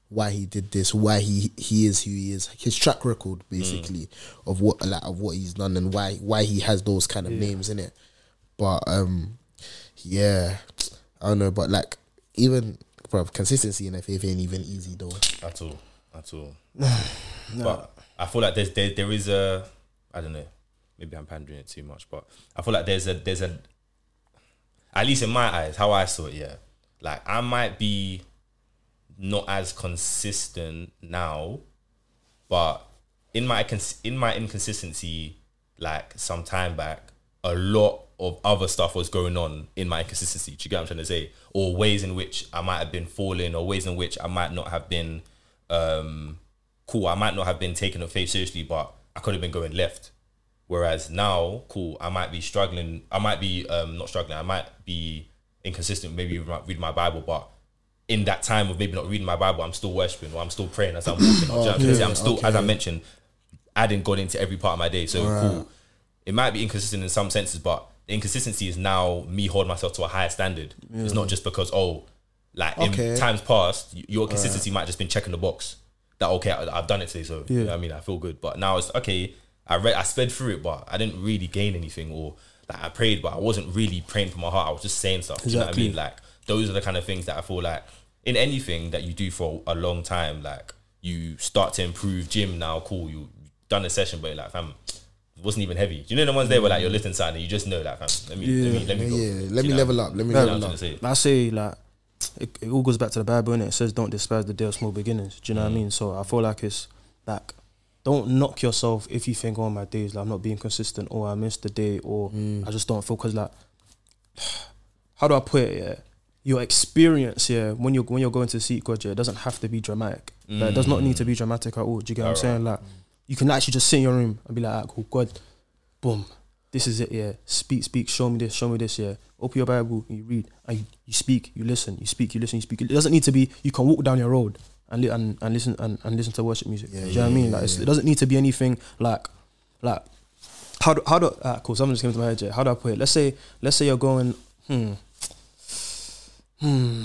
why he did this, why he he is who he is, his track record basically of what like of what he's done and why why he has those kind of names in it. But um, yeah, I don't know, but like even bro, consistency in FA ain't even easy though. at all, at all. <sighs> But I feel like there's there, there is a I don't know. Maybe I'm pandering it too much, but I feel like there's a there's a at least in my eyes, how I saw it, yeah. Like I might be not as consistent now, but in my in my inconsistency, like some time back, a lot of other stuff was going on in my inconsistency. Do you get what I'm trying to say? Or ways in which I might have been falling, or ways in which I might not have been um, cool. I might not have been taking the faith seriously, but I could have been going left. Whereas now, cool, I might be struggling. I might be um, not struggling. I might be inconsistent. Maybe with my- reading my Bible, but in that time of maybe not reading my Bible, I'm still worshiping or I'm still praying as I'm walking. Know what I'm trying to? I'm still, as I mentioned, adding God into every part of my day. So cool. It might be inconsistent in some senses, but the inconsistency is now me holding myself to a higher standard. It's not just because oh, like Okay. in times past, your consistency might have just been checking the box that okay, I, I've done it today, so you know I mean, I feel good. But now it's okay. I read, I sped through it, but I didn't really gain anything, or like I prayed, but I wasn't really praying from my heart. I was just saying stuff. Do you know what I mean? Like those are the kind of things that I feel like in anything that you do for a long time, like you start to improve. Gym now, cool. You done a session, but like fam, it wasn't even heavy. Do you know the ones there where like you're listening to something and you just know that fam. Let me, let me, let me go. Yeah, Do let me know? level up. Let me You know what level up. say? I say like it, it all goes back to the Bible, and it? it says don't despise the day of small beginnings. Do you know what I mm. mean? So I feel like it's like don't knock yourself if you think, oh my days, like I'm not being consistent, or I missed the day, or I just don't feel because like <sighs> how do I put it? Yeah, your experience, yeah, when you're when you're going to seek God, yeah, it doesn't have to be dramatic. Like, it does not need to be dramatic at all. Do you get what I'm saying? Like you can actually just sit in your room and be like, ah, cool, God, boom, this is it, yeah. Speak, speak, show me this, show me this, yeah. Open your Bible, and you read, and you, you speak, you listen, you speak, you listen, you speak. It doesn't need to be, you can walk down your road and li- and, and listen and, and listen to worship music. do you know what I mean? Like it's, it doesn't need to be anything like like how do how do ah, cool, something just came to my head, yeah. How do I put it? Let's say let's say you're going, hmm. Hmm.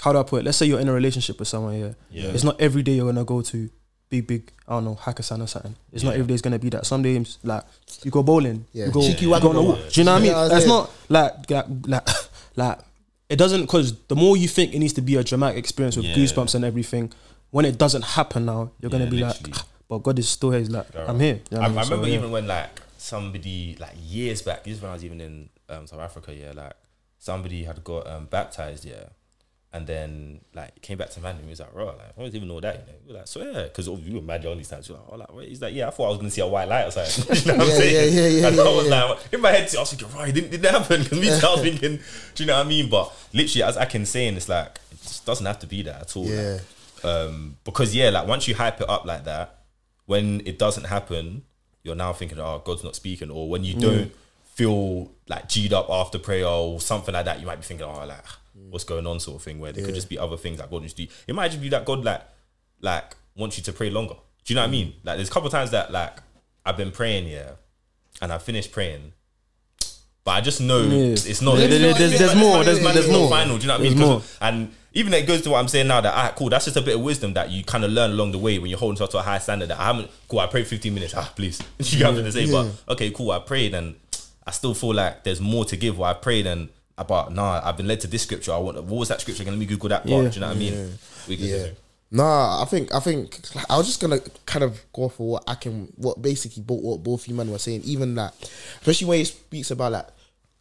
How do I put it? Let's say you're in a relationship with someone, yeah. Yeah. It's not every day you're gonna go to big, big, I don't know, Hakkasan or something. It's not Yeah. every day it's gonna be that. Some days, like, you go bowling, Yeah. you go, Cheeky you go on a walk. Do you know what I mean? Yeah, I was That's not like, like, <laughs> like, like, it doesn't, because the more you think it needs to be a dramatic experience with Yeah. goosebumps and everything, when it doesn't happen now, you're gonna be literally. like, but God is still here. He's like, I'm here. You know what I, mean? I So, remember yeah. even when like somebody like years back, this is when I was even in um, South Africa, yeah, like somebody had got um, baptized, yeah, and then like came back to man and he was like, bro, like I don't even know that, you know, we were like, swear, because we were mad these times. Were like, oh, like, what? he's like, yeah, I thought I was gonna see a white light or something. <laughs> you know what Yeah, I'm saying? yeah, yeah, yeah, and I yeah, was yeah. like, in my head, I was thinking, right, it didn't, didn't happen <laughs> because me, I was <laughs> thinking, do you know what I mean? But literally, as I can say, and it's like, it just doesn't have to be that at all. like, Yeah. um, because yeah, like once you hype it up like that, when it doesn't happen, you're now thinking, oh, God's not speaking. Or when you don't feel like G'd up after prayer or something like that, you might be thinking, oh, like what's going on, sort of thing. Where there could just be other things that God wants to do. It might just be that God like like wants you to pray longer. Do you know what I mean? Like there's a couple of times that like I've been praying, yeah, and I finished praying. But I just know Yeah. it's not. There- there- it's there's- it's there's more, there's- there's more. Final, do you know what I There's mean? more. And even it goes to what I'm saying now that ah, cool, that's just a bit of wisdom that you kind of learn along the way when you're holding yourself to a high standard. That I haven't cool. I prayed 15 minutes. Ah, please, <laughs> you got to say, but okay, cool. I prayed and I still feel like there's more to give. What I prayed and about nah, I've been led to this scripture. I want what was that scripture? Let me Google that part. Yeah. Do you know what I mean? We can- Yeah. Nah, I think I think I was just gonna kind of go off for what I can, what basically both what both you men were saying. Even that, especially when he speaks about like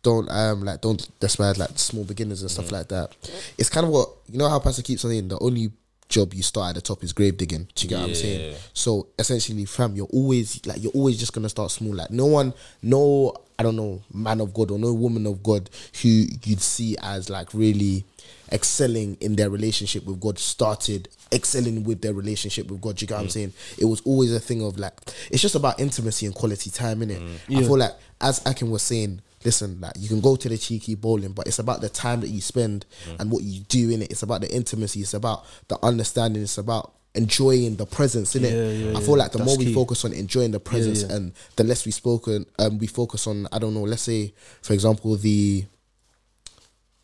don't um like don't despise like small beginners and stuff like that. It's kind of what you know how Pastor keeps saying. The only job you start at the top is grave digging. Do you get what I'm saying? So essentially, fam, you're always like you're always just gonna start small. Like no one, no I don't know man of God or no woman of God who you'd see as like really excelling in their relationship with God started excelling with their relationship with God. Do you get what I'm mm. saying? It was always a thing of like it's just about intimacy and quality time in it. I feel like as Akin was saying, listen, like you can go to the cheeky bowling, but it's about the time that you spend and what you do in it. It's about the intimacy. It's about the understanding. It's about enjoying the presence in it. Yeah, I feel like the That's more we key. focus on enjoying the presence and the less we spoken um we focus on I don't know, let's say for example the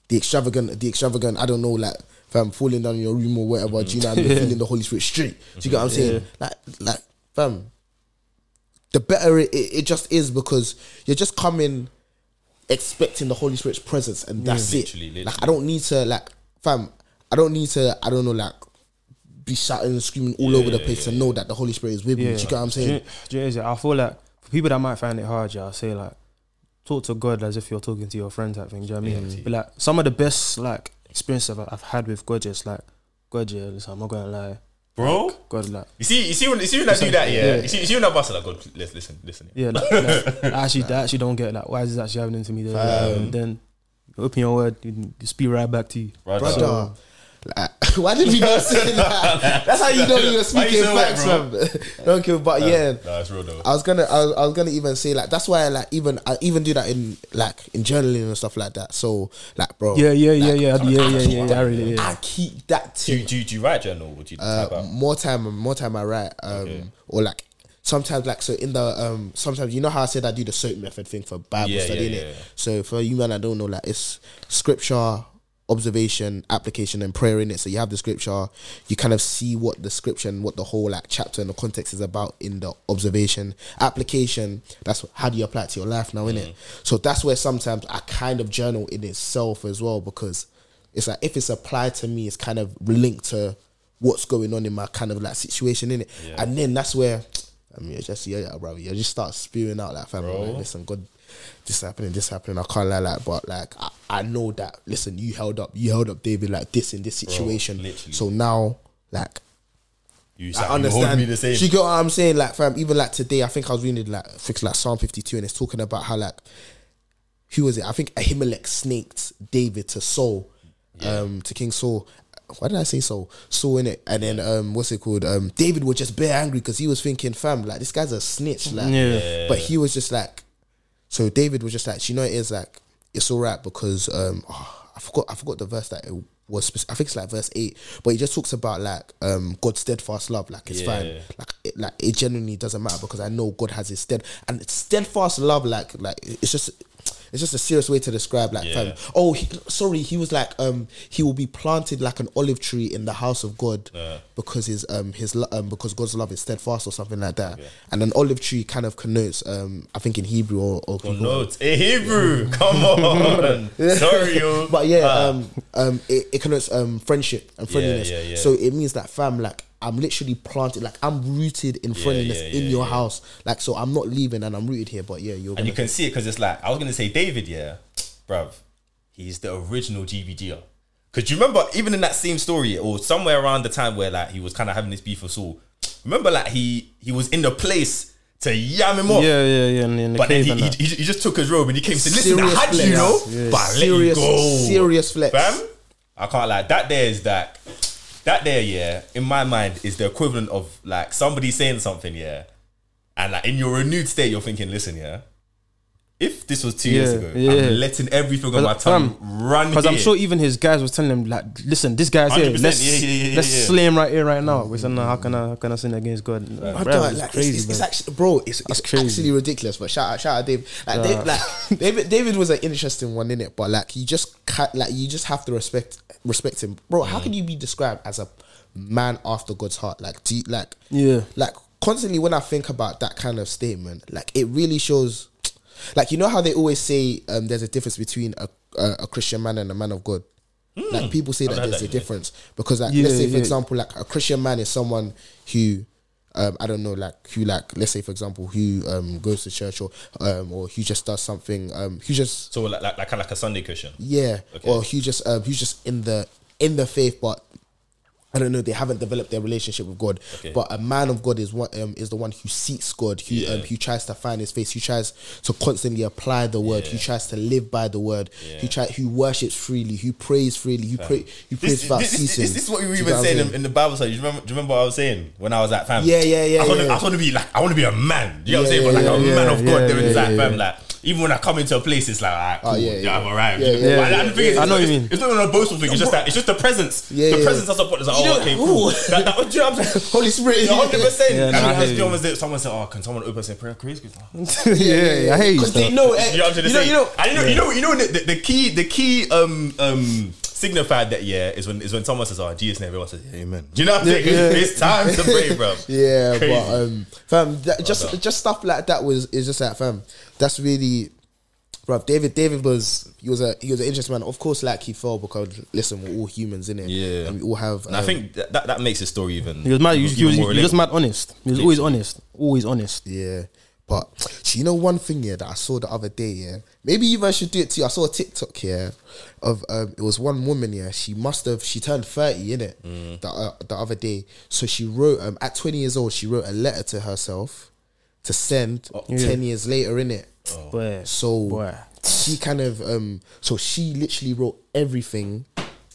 the extravagant, the extravagant, I don't know, like fam, falling down in your room or whatever, do you know what I mean? Feeling the Holy Spirit straight. Do you get what I'm saying? Like, like, fam, the better it, it, it just is because you're just coming expecting the Holy Spirit's presence and that's Literally, it. literally. Like, I don't need to, like, fam, I don't need to. I don't know, like be shouting and screaming all over the place to know that the Holy Spirit is with me. Do you get what I'm Do you- saying? do you know what it is? I feel like for people that might find it hard, yeah, I say like talk to God as if you're talking to your friend type thing. Do you know what I mean? But like some of the best like experiences I've, I've had with God, just like God, yeah, listen, I'm not gonna lie, bro. God, like You see, you see when you see when I do that, yeah. yeah. You see, you see when I bust it, like, God, listen, listen, listen. yeah, like, <laughs> like, I actually, I actually don't get like why is this actually happening to me? Then, and then open your word, you you speak right back to you. Brother. Brother. Like, <laughs> why did you not say that? That's how you know you're Why you speaking facts, bro? fam. Don't kill, but yeah. No, it's real though. I was gonna, I was, I was gonna even say like that's why I like even I even do that in like in journaling and stuff like that. So like, bro, Yeah, yeah, yeah, like, yeah, yeah, yeah, yeah, yeah, I really, I keep that Do, you- do, you- do you write journal? Would you Uh, type out? more time, more time I write, um, Okay. or like sometimes like so in the um sometimes you know how I said I do the soap method thing for Bible Yeah, study, yeah, innit? yeah, yeah. So for you man, I don't know like it's scripture. Observation, application, and prayer in it. So you have the scripture, you kind of see what the scripture and what the whole like chapter and the context is about in the observation. Application, that's how do you apply it to your life now, innit? Mm. So that's where sometimes I kind of journal in itself as well because it's like if it's applied to me, it's kind of linked to what's going on in my kind of like situation in it, and then that's where <tsk> I mean, it's just yeah, yeah, bro, you just start spewing out like family. Like, listen, God, this happening, this happening. I can't lie, like, but like I, I know that. Listen, you held up, you held up David like this in this situation. literally. so now, like, You, I sound- you understand. hold me the same. You get what I'm saying? Like, fam, even like today, I think I was reading like fix like Psalm 52, and it's talking about how like who was it? I think Ahimelech snaked David to Saul, um, to King Saul. Why did I say Saul? Saul in it, and then um, what's it called? Um, David was just bare angry because he was thinking, fam, like this guy's a snitch, like. Yeah. But he was just like, so David was just like, you know, it is like it's all right because um, oh, I forgot, I forgot the verse that it was. I think it's like verse eight, but he just talks about like um God's steadfast love, like it's Yeah. fine, like it, like it genuinely doesn't matter because I know God has His stead and steadfast love, like like it's just. It's just a serious way to describe like Yeah. fam. Oh, he, sorry, he was like um he will be planted like an olive tree in the house of God because his um his um because God's love is steadfast or something like that. And an olive tree kind of connotes um I think in Hebrew or, or people- no, Hebrew. <laughs> Come on. Sorry, yo. but yeah, Ah. um, um, it, it connotes um friendship and friendliness. yeah, yeah. So it means that fam, like I'm literally planted, like I'm rooted in friendliness yeah, in yeah, your yeah. house. Like so, I'm not leaving and I'm rooted here. But yeah, you're. and you can see it because it's like I was gonna say David, yeah, bruv, he's the original GVGer. Because you remember, even in that same story, or somewhere around the time where like he was kind of having this beef with Saul, remember like he he was in the place to yam him off. Yeah, yeah, yeah. And in the But then he, he, he, he just took his robe and he came to said, "Listen, I Serious had flex. you, know, Yeah. but I let Serious- you go, serious flex. fam." I can't lie. That there is that. That there, yeah, in my mind, is the equivalent of like somebody saying something, yeah, and like in your renewed state, you're thinking, "Listen, yeah, if this was two years Yeah, ago, yeah. I'm letting everything on my tongue run Because I'm here." sure even his guys was telling him like, listen, this guy's here. 100%, Let's yeah, yeah, yeah, let's yeah. slay him right here, right now. We said, no, how can I how can I sin against God? I Bruv, don't- it's crazy, it's, it's, man. actually, bro, it's, it's crazy. actually ridiculous. But shout out, shout out, Dave. Like, Dave, like <laughs> David, David was an interesting one in it, but like you just ca- like you just have to respect respect him, bro. How can you be described as a man after God's heart? Like, do you, like Yeah. like constantly when I think about that kind of statement, like it really shows. Like you know how they always say um, there's a difference between a, a a Christian man and a man of God. Like people say that there's that, a yeah. difference because like Yeah, let's say for yeah. example like a Christian man is someone who um, I don't know like who like let's say for example who um, goes to church or um, or who just does something um, who just so like like, like kind of like a Sunday Christian. yeah Okay. or who just um, who's just in the in the faith but I don't know. They haven't developed their relationship with God, Okay. but a man of God is one um, is the one who seeks God, who Yeah. um, who tries to find His face, who tries to constantly apply the word, who tries to live by the word, Yeah. who try who worships freely, who prays freely, who pray who prays without this, ceasing. this, this is what we were even get what I'm saying in, in the Bible study. Do you remember? Do you remember what I was saying when I was at fam? Yeah, yeah, yeah, I want to, yeah. Be like, I want to be a man. You know what I'm saying? But like yeah, a yeah, man of God, yeah, yeah, like yeah, fam, like even when I come into a place, it's like, alright, cool, Oh, yeah, yeah, yeah. I've arrived. Yeah, yeah, But yeah. the thing is, I know what it's, you mean. it's not even a boastful thing. It's just that it's just the presence. Yeah, the yeah. presence has a It's like, You oh, okay, cool. <laughs> That, that, do you know what I'm saying? Holy Spirit, hundred percent. Yeah, And nah, I then hear you you. know, was there- someone said, "Oh, can someone open and say prayer, Chris?" <laughs> yeah, yeah, I hate you. because they stuff. know, You know what I'm trying you know, you know, you know, you know, the, the, the key, the key, um, um, signified that yeah is when is when someone says, "Oh, Jesus," and everyone says, "Amen." Do you know what I'm saying? Yeah. It's time to pray, bro. <laughs> Yeah, Crazy. but um, fam, that, just Brother. just stuff like that was is just like fam. That's really Bruv, David, David was he was a he was an interesting man. Of course, like he fell because listen, we're all humans in it, Yeah. and we all have. And I um, think that, that, that makes the story even. He was mad. He was, he was, he was just mad honest. He was always honest. Always honest. Yeah. But so you know one thing yeah that I saw the other day, yeah. Maybe you guys should do it too. I saw a TikTok here of um it was one woman, yeah. She must have she turned 30, in it the, uh, the other day. So she wrote um at 20 years old, she wrote a letter to herself to send 10 years later, in it. Boy. So Boy. she kind of um so she literally wrote everything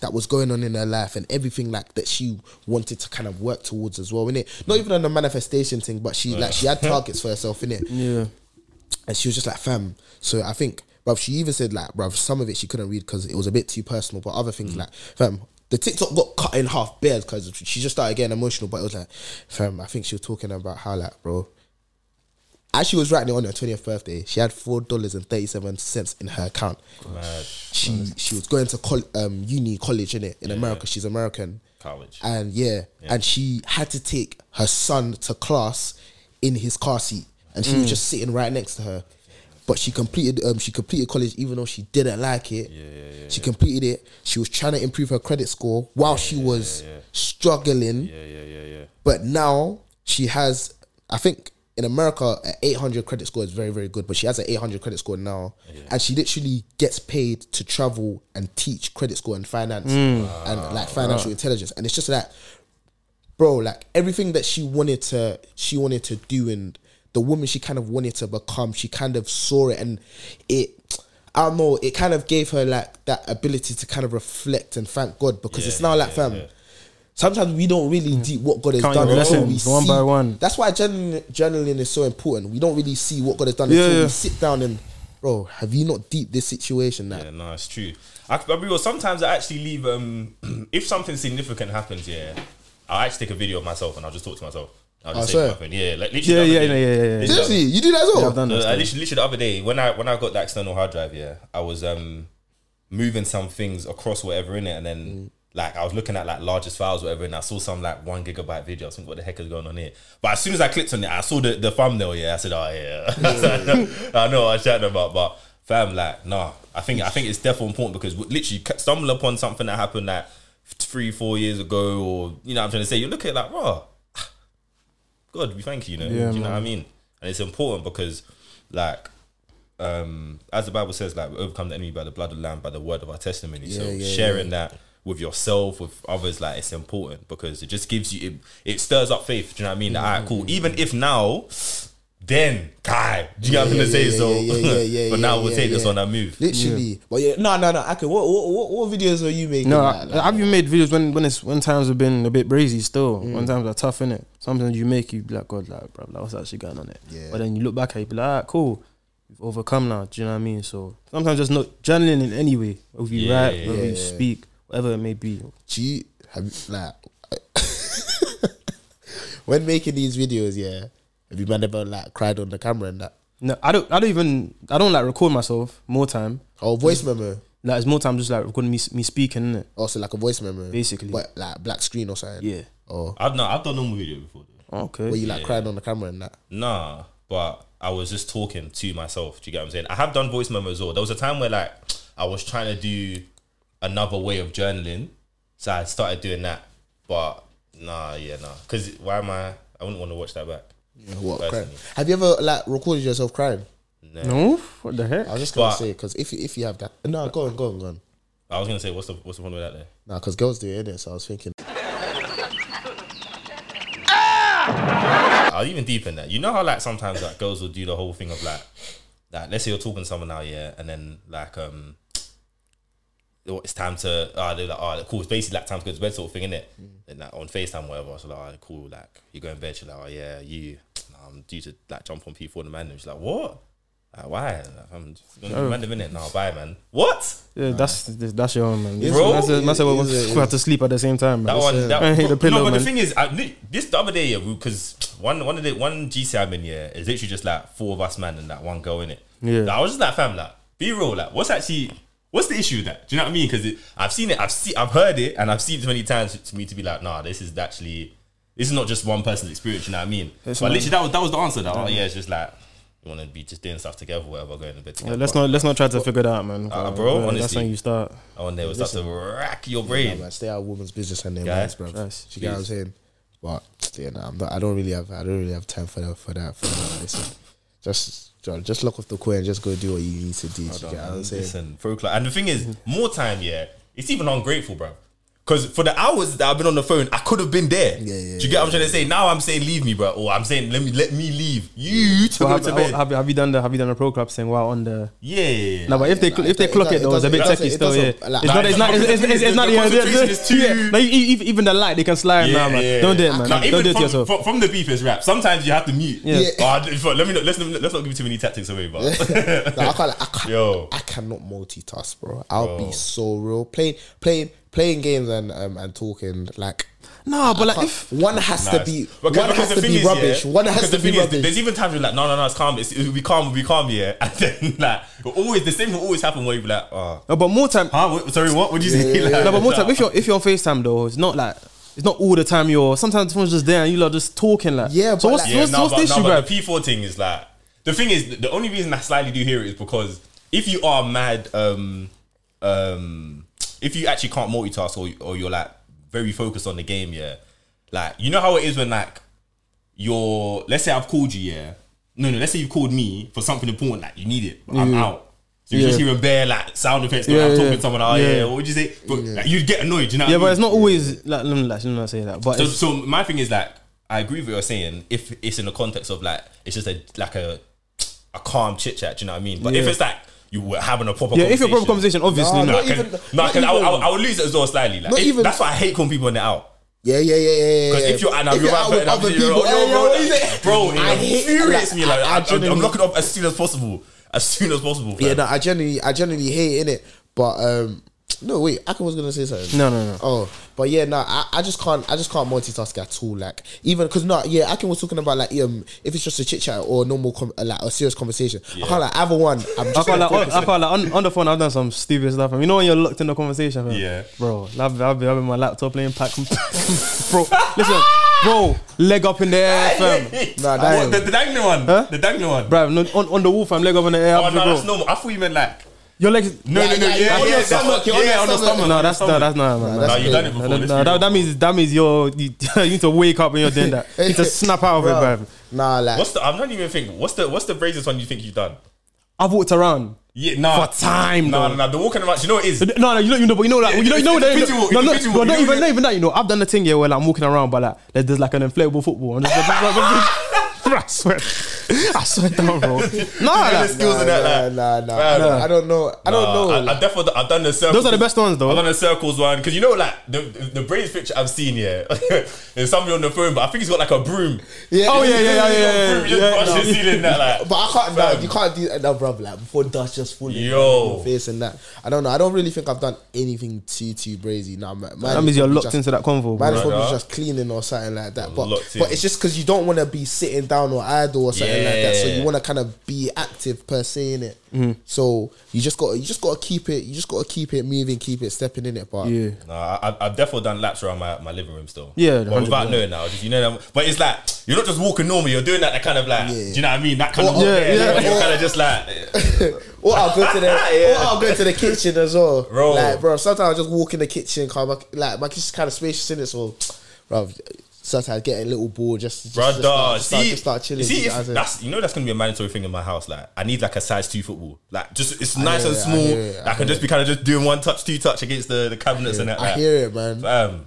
that was going on in her life and everything like that she wanted to kind of work towards as well, in it. Not even on the manifestation thing, but she like she had targets for herself, in it. <laughs> Yeah. And she was just like, fam. So I think, bruv, she even said like, bruv, some of it she couldn't read because it was a bit too personal, but other things like, fam, the TikTok got cut in half bare because she just started getting emotional, but it was like, fam, I think she was talking about how like, bro, as she was writing it on her 20th birthday, she had four dollars and thirty seven cents in her account. Mad. She she was going to col- um, uni college in it in America. She's American. College. And yeah, and she had to take her son to class in his car seat, and she was just sitting right next to her. But she completed um she completed college even though she didn't like it. Yeah, yeah, yeah. She completed it. She was trying to improve her credit score while she was struggling. Yeah, yeah, yeah, yeah. But now she has, I think in America, an 800 credit score is very, very good. But she has an 800 credit score now. And she literally gets paid to travel and teach credit score and finance mm. and like financial intelligence. And it's just like, bro, like everything that she wanted to, she wanted to do and the woman she kind of wanted to become, she kind of saw it and it, I don't know, it kind of gave her like that ability to kind of reflect and thank God because it's now like, fam, sometimes we don't really deep what God has Count done your until we one see- by one. That's why journaling, journaling is so important. We don't really see what God has done Yeah, until yeah. we sit down and, bro, have you not deep this situation? That Yeah, no, it's true. I, I real sometimes I actually leave um <clears throat> if something significant happens, yeah, I'll actually take a video of myself and I'll just talk to myself. I'll just I say swear. nothing. Yeah, like literally. Yeah, yeah, day- yeah, yeah, yeah, yeah. literally seriously, you do that as well. Yeah, I've done No, that. I literally, literally the other day when I when I got the external hard drive, yeah, I was um moving some things across whatever in it, and then like I was looking at like largest files, whatever, and I saw some like one gigabyte video. I was thinking, what the heck is going on here? But as soon as I clicked on it, I saw the, the thumbnail. Yeah, I said, oh yeah, <laughs> I know what I'm chatting about. But fam, like, nah, I think I think it's definitely important because literally stumble upon something that happened like three, four years ago, or you know, what I'm trying to say, you look at it like, raw. <sighs> God, we thank you, you know. Yeah, you know what I mean? And it's important because, like, um, as the Bible says, like we overcome the enemy by the blood of the lamb, by the word of our testimony. so Yeah, yeah, sharing that with yourself, with others, like it's important because it just gives you it, it stirs up faith. Do you know what I mean? Like, alright, cool. Even if now, then guy, do you know what I'm Yeah, gonna say? yeah, so, yeah, yeah, <laughs> but now we'll yeah, take this on our move. Literally, but yeah, no, no, no. Okay, what, what, what, what videos are you making? No, like, I, like- have you made videos when when it's when times have been a bit brazy still? Mm. When times are tough, innit? Sometimes you make you be like, God, like, bro, like, what's actually going on it? Yeah. But then you look back at it, you be like, alright, cool. We've overcome now. Do you know what I mean? So sometimes just not journaling in any way. Whether you Yeah, write, yeah, whether you yeah. speak, whatever it may be. do you have like <laughs> when making these videos? Yeah, have you man ever like cried on the camera and that? No, I don't. I don't even. I don't like record myself more time. Oh, voice memo. Like it's more time just like recording me me speaking, innit? Oh, also, like a voice memo, Basically. but like black screen or something. Yeah. Oh, I've no, I've done normal video before. Though. Oh, okay. where you like crying on the camera and that. Nah, but I was just talking to myself. Do you get what I'm saying? I have done voice memos as well. There was a time where like I was trying to do another way of journaling, so I started doing that. But nah, yeah, nah. Because why am I? I wouldn't want to watch that back. What crying? Have you ever like recorded yourself crying? no. What the heck? I was just gonna But- say because if you- if you have that, no, go on, go on, go on. I was gonna say, what's the what's the point with that? There? No, because girls do it, innit? So I was thinking, I'll even deepen that. You know how like sometimes like girls will do the whole thing of like, like let's say you're talking to someone now, yeah, and then like um, Oh, it's time to ah they're like oh cool it's basically like time to go to bed sort of thing, innit? Mm. Then like on Facetime or whatever, so like oh, cool like you go in bed, she's like oh yeah you <tsk> nah, I'm due to like jump on P4 in the man, and she's like what? Like, why? Like, I'm just gonna Oh. be random minute. No, bye, man. What? Yeah, that's that's your own man. Bro, man said, man said we we have to sleep at the same time. Man. That one, that, <laughs> I hate the no, but man. the thing is, I, li- this the other day, yeah, because one one of the one GC I'm in, yeah, is literally just like four of us man and that one girl in it. Yeah. Like, I was just like, fam, like, be real, like, what's actually, what's the issue with that? Do you know what I mean? Because I've seen it, I've seen, I've heard it, and I've seen it too many times to me to be like, nah, this is actually, this is not just one person's experience. You know what I mean? It's but literally, that was that was the answer. That oh, yeah, it's just like. you want to be just doing stuff together, whatever, going to bed Yeah, let's not let's not try to figure that out, man. Uh, bro, that's honestly. when you start. I want to start to rack your Yeah, brain. man, stay out of women's business and their Yeah, minds, bro. trust. You get what I'm saying? But yeah, nah, I'm not, I don't really have I don't really have time for that for that for that. Listen, just just lock off the coin and just go do what you need to do. You get what I'm saying? Listen. And the thing is, more time, yeah, it's even ungrateful, bro. Because for the hours that I've been on the phone, I could have been there. Yeah, yeah, Do you get what I'm trying to say? Now I'm saying leave me, bro. Or I'm saying let me let me leave. You to But go have, to bed. have, have you done the have you done the pro club thing while on the? yeah, yeah, yeah. No, but if they like, if they clock does- it though, it it's a bit doesn't- techie it still. Yeah, doesn't- it's not. It's not. It's, it's, it's, it's not. The Yeah, concentration too- yeah. No, even the light, they can slide now, man. Don't do it, man. Don't do it yourself. From, the beef is rap, sometimes you have to mute. Yeah. Yeah. Ah, I- for- let me let's, not- let's not give too many tactics away, but I can't. I can't. <laughs> Yo. I cannot multitask, bro. I'll be so real. Playing, playing, playing games and um, and talking like. No, but like if one has to be one has to be rubbish. One has to be rubbish. There's even times where you're like, no, no, no, it's calm. It's, it'll be calm. It'll calm, yeah. <laughs> And then like, always the same will always happen where you be like, oh, no, but more time. huh? What, sorry, what? Would you say? <laughs> Like, No, but more time. If you're if you're on Facetime though, it's not like it's not all the time. You're sometimes the phone's just there and you are just talking like. Yeah, So but what's like- Yeah, what's, no, what's but, the issue, no, bro? but the P4 thing is like the thing is the only reason I slightly do hear it is because if you are mad, um, um, if you actually can't multitask or or you're like very focused on the game, yeah, like you know how it is when like you're let's say I've called you, yeah, no, no, let's say you've called me for something important, like you need it, but I'm Yeah. out. So you just Yeah. hear a bare like sound effects. Yeah, I'm talking yeah. to someone. Oh yeah, Yeah. what would you say? But like, you'd get annoyed. You know? Yeah, what I but it's not always like. Let me, like, let me not say that. But So, it's, so my thing is like I agree with what you're saying. If it's in the context of like it's just a like a a calm chit chat, do you know what I mean? But if Yeah. it's like you were having a proper yeah, conversation, if you're proper conversation, obviously Nah, not. no, I Not can, even- no, I, not can, I, I, I would lose it as well slightly. Like if- even- that's why I hate calling people when they're out. Yeah, yeah, yeah, yeah, yeah. Because yeah. if you're and I'm If you're you're out out with other just- people, hey, bro, yo, like- it- <laughs> bro, I it hate- infuriates like, me. Like I- I I, am genuinely- locking up as soon as possible, as soon as possible. Yeah, no, I genuinely, I genuinely hate it. But um, no, wait, Aka was gonna say something. No, no, no. Oh, but yeah, no, I, I just can't, I just can't multitask at all. Like even because no, yeah, Akin was talking about like um, if it's just a chit chat or normal, com- uh, like a serious conversation. I can't like either one. I'm I just can't like, on, focus I can't like on, on the phone. I've done some stupid stuff. And you know when you're locked in the conversation, fam? Yeah. bro. I've, I've been having my laptop playing pack, <laughs> bro. Listen, bro, leg up in the air, fam. Nah, What, the, the dangling one, Huh? the dangling one. Bro, no, on, on the wall, fam, leg up in the air. Oh no, bro. that's normal. I thought you meant like Your legs. no, no, no, Yeah, yeah, yeah, yeah, on your yeah, stomach, you're on your stomach. stomach. No, that's no, that's not, man. That's- No, you done it before. No, let's no, that, that means that means you're you, <laughs> you need to wake up when you're doing that. <laughs> You need to snap out of it, Bro, bro. Nah, like What's the? I'm not even thinking. What's the? What's the bravest one you think you've done? I've walked around. Yeah, nah. For time, No, though. no, no. The walking around. You know what it is? No, no, you know, you know, but you know, like, you know, you know, It's a that- no, no, no, not you even, not even that. You know, I've done the thing here where like, I'm walking around, but like, there's, there's like an inflatable football. <laughs> I'm just, I swear, I swear down, bro. Nah, Yeah, the like, skills in that. nah, like, nah, nah, Nah, I, don't, nah. I don't know. I don't know. I, I definitely, I've done the circles. those are the best ones, though. I've done the circles one because you know, like the the Braves picture I've seen. Yeah, <laughs> there's somebody on the phone, but I think he's got like a broom. yeah, Oh, yeah, yeah, yeah, He's got yeah, broom, he just yeah, brush no. the ceiling. That like, But I can't. Nah, you can't do that, no, bro. Like before dust just falling Yo. on your face and that. I don't know. I don't really think I've done anything too too crazy. Nah, man. that means you're locked into that convo, Man is probably just cleaning or something like that. But but it's just because you don't want to be sitting down or idle or something like that. So you want to kind of be active per se in it. Mm-hmm. So you just got you just got to keep it. You just got to keep it moving, keep it stepping in it. But Yeah. no, I, I've definitely done laps around my, my living room still. Yeah, but without 100%. knowing now, just you know. But it's like you're not just walking normal. You're doing that, that kind of like. Yeah. Do you know what I mean? That kind of. Or- Yeah, yeah, yeah. yeah. You're kind of just like. <laughs> or I'll go to the <laughs> Yeah. or I'll go to the kitchen as well. Bro. Like bro, sometimes I just walk in the kitchen. Cause my, like my kitchen's kind of spacious in it, so bro. Sometimes I get a little bored just, just, just Brother, start, just start, see, just start chilling. you see, you know if what I'm saying? that's you know that's gonna be a mandatory thing in my house. Like, I need like a size two football. Like, just it's I nice and it, small. hear it, I I, can hear just be kind of just doing one touch, two touch against the, the cabinets and that. I hear it, man. Um,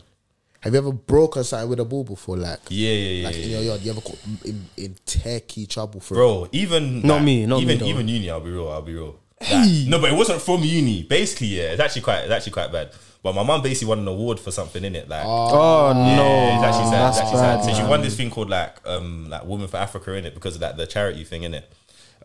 Have you ever broken something with a ball before? Like, yeah, yeah, yeah. like yeah. in your yard, you ever got in, in techie trouble for it? Bro, even Not like, me, not even though. even uni. I'll be real. I'll be real. Like, no, but it wasn't from uni. Basically, yeah, it's actually quite it's actually quite bad. But my mum basically won an award for something in it. Like, Oh yeah, no, it's actually sad. that's It's actually bad. sad. So she won this thing called like um like Women for Africa in it because of that the charity thing in it.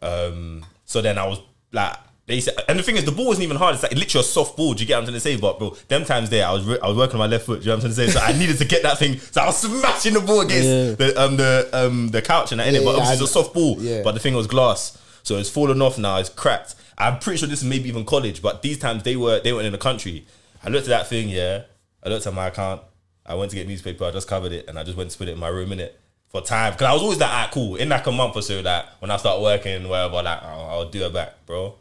Um, so then I was like. Basically, and the thing is, the ball wasn't even hard. It's like literally a soft ball. Do you get what I'm trying to say? But bro, them times there, I was re- I was working on my left foot. Do you know what I'm trying to say? So I <laughs> needed to get that thing. So I was smashing the ball against Yeah. the um the um the couch and that in it. But yeah, obviously, it's a I- soft ball. yeah. But the thing was glass, so it's fallen off now. It's cracked. I'm pretty sure this is maybe even college, but these times they were they weren't in the country. I looked at that thing, yeah. I looked at my account. I went to get newspaper. I just covered it, and I just went to put it in my room in it. for time because I was always like, ah, cool. In like a month or so, that when I start working, whatever, like I'll, I'll do it back, bro.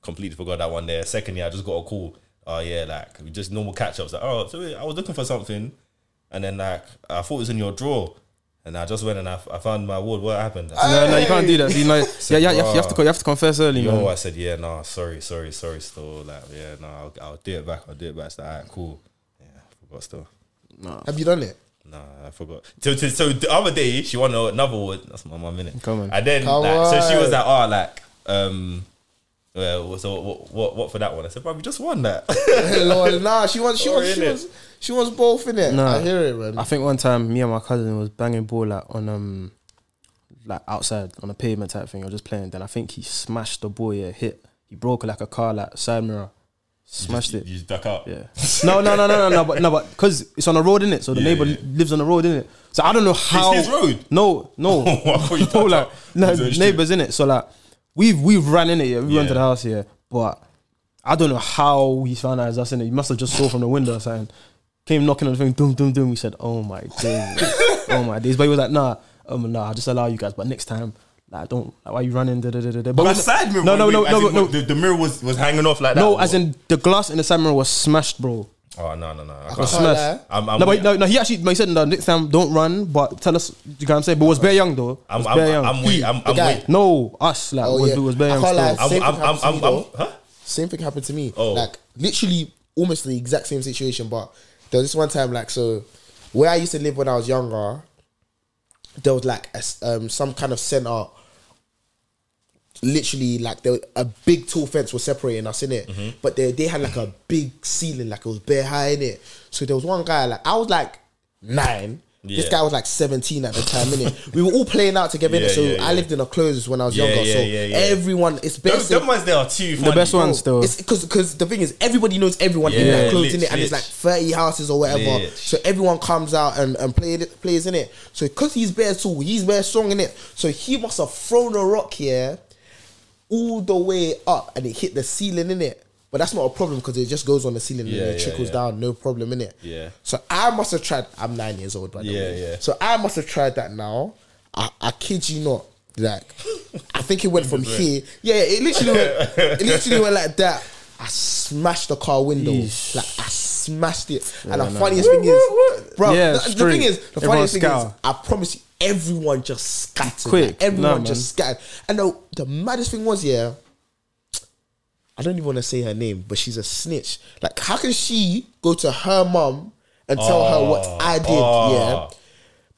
Completely forgot that one there. Second year, I just got a call. Oh yeah, like just normal catch ups. Like, oh, so I was looking for something, and then like I thought it was in your drawer, and I just went and I, I found my award. What happened? Said, No, no, you can't do that. You <laughs> know, yeah, yeah, you have, you have to, you have to confess early, Yo, man. I said, yeah, no, sorry, sorry, sorry, still, like, yeah, no, I'll, I'll do it back, I'll do it back. It's like, alright, cool. Yeah, I forgot still. Have you done it? Nah, I forgot. So, so, so the other day, she won another award. That's my mum, minute. Come on. And then, Come like, so she was like, oh, like, um, well, so what, what, what for that one? I said, bro, we just won that. <laughs> Lord, nah, she wants, she Sorry, wants, she innit? Wants, she wants both in it. Nah. I hear it, man. I think one time me and my cousin was banging ball like on um like outside on a pavement type thing or just playing. Then I think he smashed the ball. Yeah, hit. He broke like a car like side mirror, smashed it. You just duck out. Yeah. No, no, no, no, no, no, but no, but because it's on a road, in it. So the Yeah, neighbor yeah. lives on the road, in it. So I don't know how. his road? No, no, <laughs> I you <laughs> no, like no his own street. neighbors in it. So like we've we've ran in it. Yeah, we went Yeah. to the house here, but I don't know how he found out it's us in it. He must have just saw from the window or something. Came knocking on the thing, doom, doom, doom. We said, "Oh my days, oh my days." But he was like, "Nah, um, nah, I'll just allow you guys, but next time." Like, don't like why you running? Da, da, da, da, da. But we- the side mirror, No, no, wait, no, as no, in, no, The, the mirror was, was hanging off like that. no. As what? in the glass in the side mirror was smashed, bro. Oh no, no, no. I can't can't. smashed. I'm, I'm, no, but no, no. He actually, no, he said, "No, next time don't run, but tell us." You know what I'm saying? But was bare young though. I'm, was I'm, bare I'm, young. I'm, wait, I'm, the I'm, guy. wait. no, us like Oh, was, yeah. was bare I young. can't still. lie. I'm, Same I'm, thing I'm, happened to I'm, me, I'm, though. huh? Same thing happened to me. Oh. Like literally almost the exact same situation. But there was this one time, like so, where I used to live when I was younger, there was like a um, some kind of center. Literally, like there a big tall fence was separating us in it, Mm-hmm. but they they had like a big ceiling, like it was bare high in it. So there was one guy, like I was like nine. This guy was like 17 at the time, innit? we were all playing out together. Yeah, So yeah, I lived in a clothes when I was Yeah, younger. yeah, so yeah, yeah. everyone, it's Them, best. them ones there are too funny. The best ones though. It's because because the thing is everybody knows everyone in that clothes lit, in it, and it's like thirty houses or whatever. Lit. So everyone comes out and, and play plays in it. So because he's bare tall, he's bare strong in it. So he must have thrown a rock here all the way up, and it hit the ceiling in it. But that's not a problem because it just goes on the ceiling Yeah, and it trickles yeah. down, no problem in it. Yeah. So I must have tried. I'm nine years old, by the Yeah, way. yeah. So I must have tried that now. I, I kid you not. Like, I think it went <laughs> from here. Yeah, it literally went. It <laughs> literally went like that. I smashed the car window. Yeesh. Like I smashed it. and the funniest thing is, bro. Yeah, the, the thing is, the funniest thing is. I promise you, everyone just scattered. Quick. Like, everyone Nah, just scattered. And the, the maddest thing was, yeah. I don't even want to say her name, but she's a snitch. Like, how can she go to her mum and tell her what I ah. did? oh. Yeah, ah.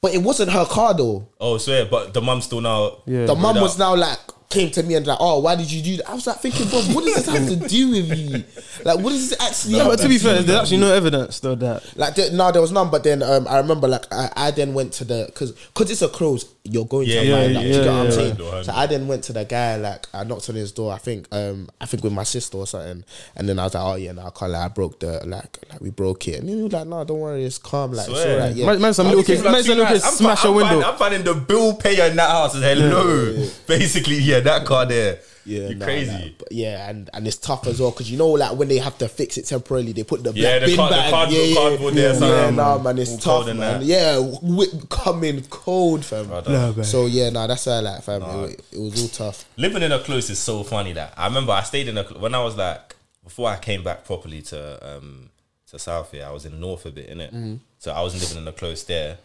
but it wasn't her car though. Oh, so yeah, but the mum's still now. Yeah. The mum Word was now like came to me and like, oh, why did you do that? I was like thinking, bro, what does this have to do with you? Like, what does this actually? Yeah, have but to be fair, there's actually no evidence though that. Like there, no, there was none. But then um, I remember like I, I then went to the because because it's a close. You're going Yeah, to yeah, find out. do you yeah, get what I'm yeah. saying? Yeah. So I then went to the guy. Like I knocked on his door. I think um I think with my sister or something. And then I was like, oh yeah, no, I can't. Like, I broke the like like we broke it. And he was like, no, don't worry, it's calm. Like it's Swear. alright. Yeah. Man, man, some little kids, Like man, some two little kids. I'm smash fi- a I'm window. I'm finding the bill payer in that house. Hello, <laughs> basically, yeah, that car there. Yeah, you nah, crazy. nah. But yeah, and, and it's tough as well because you know, like when they have to fix it temporarily, they put the black Yeah, the bin card- the bag. cardboard- yeah, yeah, cardboard there, yeah, yeah, nah, man, it's tough, man. that. Yeah, whip coming cold, fam. Brother. man. So yeah, nah, that's how I like, fam. It, it was all tough. Living in a close is so funny that I remember I stayed in a when I was like before I came back properly to um to South here, I was in North a bit, innit? Mm-hmm. So I was living in a close there.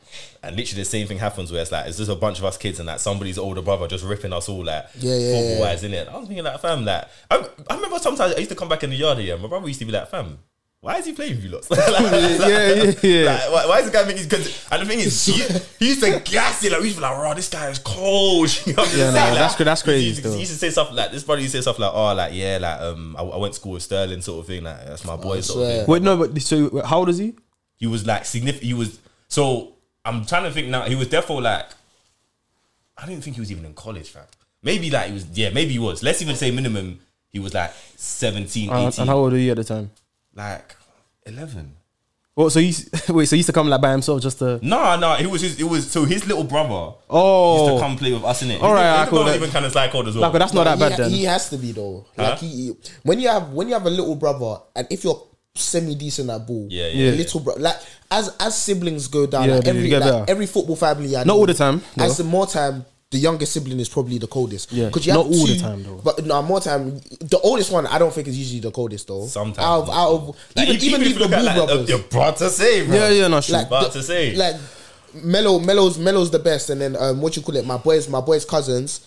And literally the same thing happens where it's like it's just a bunch of us kids and like somebody's older brother just ripping us all like Yeah, yeah, football wise in it. I was thinking like fam, like I, I remember sometimes I used to come back in the yard here, my brother used to be like, fam, why is he playing with you lots? <laughs> Like, yeah, yeah, yeah. like, why, why is the guy making? Because and the thing is, he, <laughs> he used to gas it. Like we used to be like, oh, this guy is cold." <laughs> You know what Yeah, saying? nah, Like, that's cra- that's he crazy used to- still. He used to say stuff like this. Brother used to say stuff like, "Oh, like yeah, like um, I, I went to school with Sterling, sort of thing. Like that's my boy, sort of thing." Wait, no, but so wait, how old is he? He was like significant. He was so. I'm trying to think now. He was therefore like, I didn't think he was even in college, fam. Maybe like he was. Yeah, maybe he was. Let's even say minimum. He was like 17, 18, Uh, and how old are you at the time? like 11. Well, so he's <laughs> wait, so he used to come like by himself just to. No, no, it was his. It was so his little brother. Oh. used to come play with us in it. All right, I his call little that- even kind of psychoed as well. Like, but that's not that he, bad then. He has to be though. Huh? Like he, when you have when you have a little brother, and if you're semi decent at ball. Yeah, yeah, yeah. little bro, like as as siblings go down, Yeah, like they every get like, every football family. I Not know, all the time, As the more time, the youngest sibling is probably the coldest. Yeah, 'Cause you not have all the two- time, though. But no, more time. The oldest one, I don't think is usually the coldest though. Sometimes. out of, out of Like, even even if leave you the look at, Ball like, brothers. You're about to say, bro. Yeah, yeah, no, sure. like About the- to say. like Mellow, Mellow's Mellow's the best, and then um, what you call it, my boys, my boys' cousins.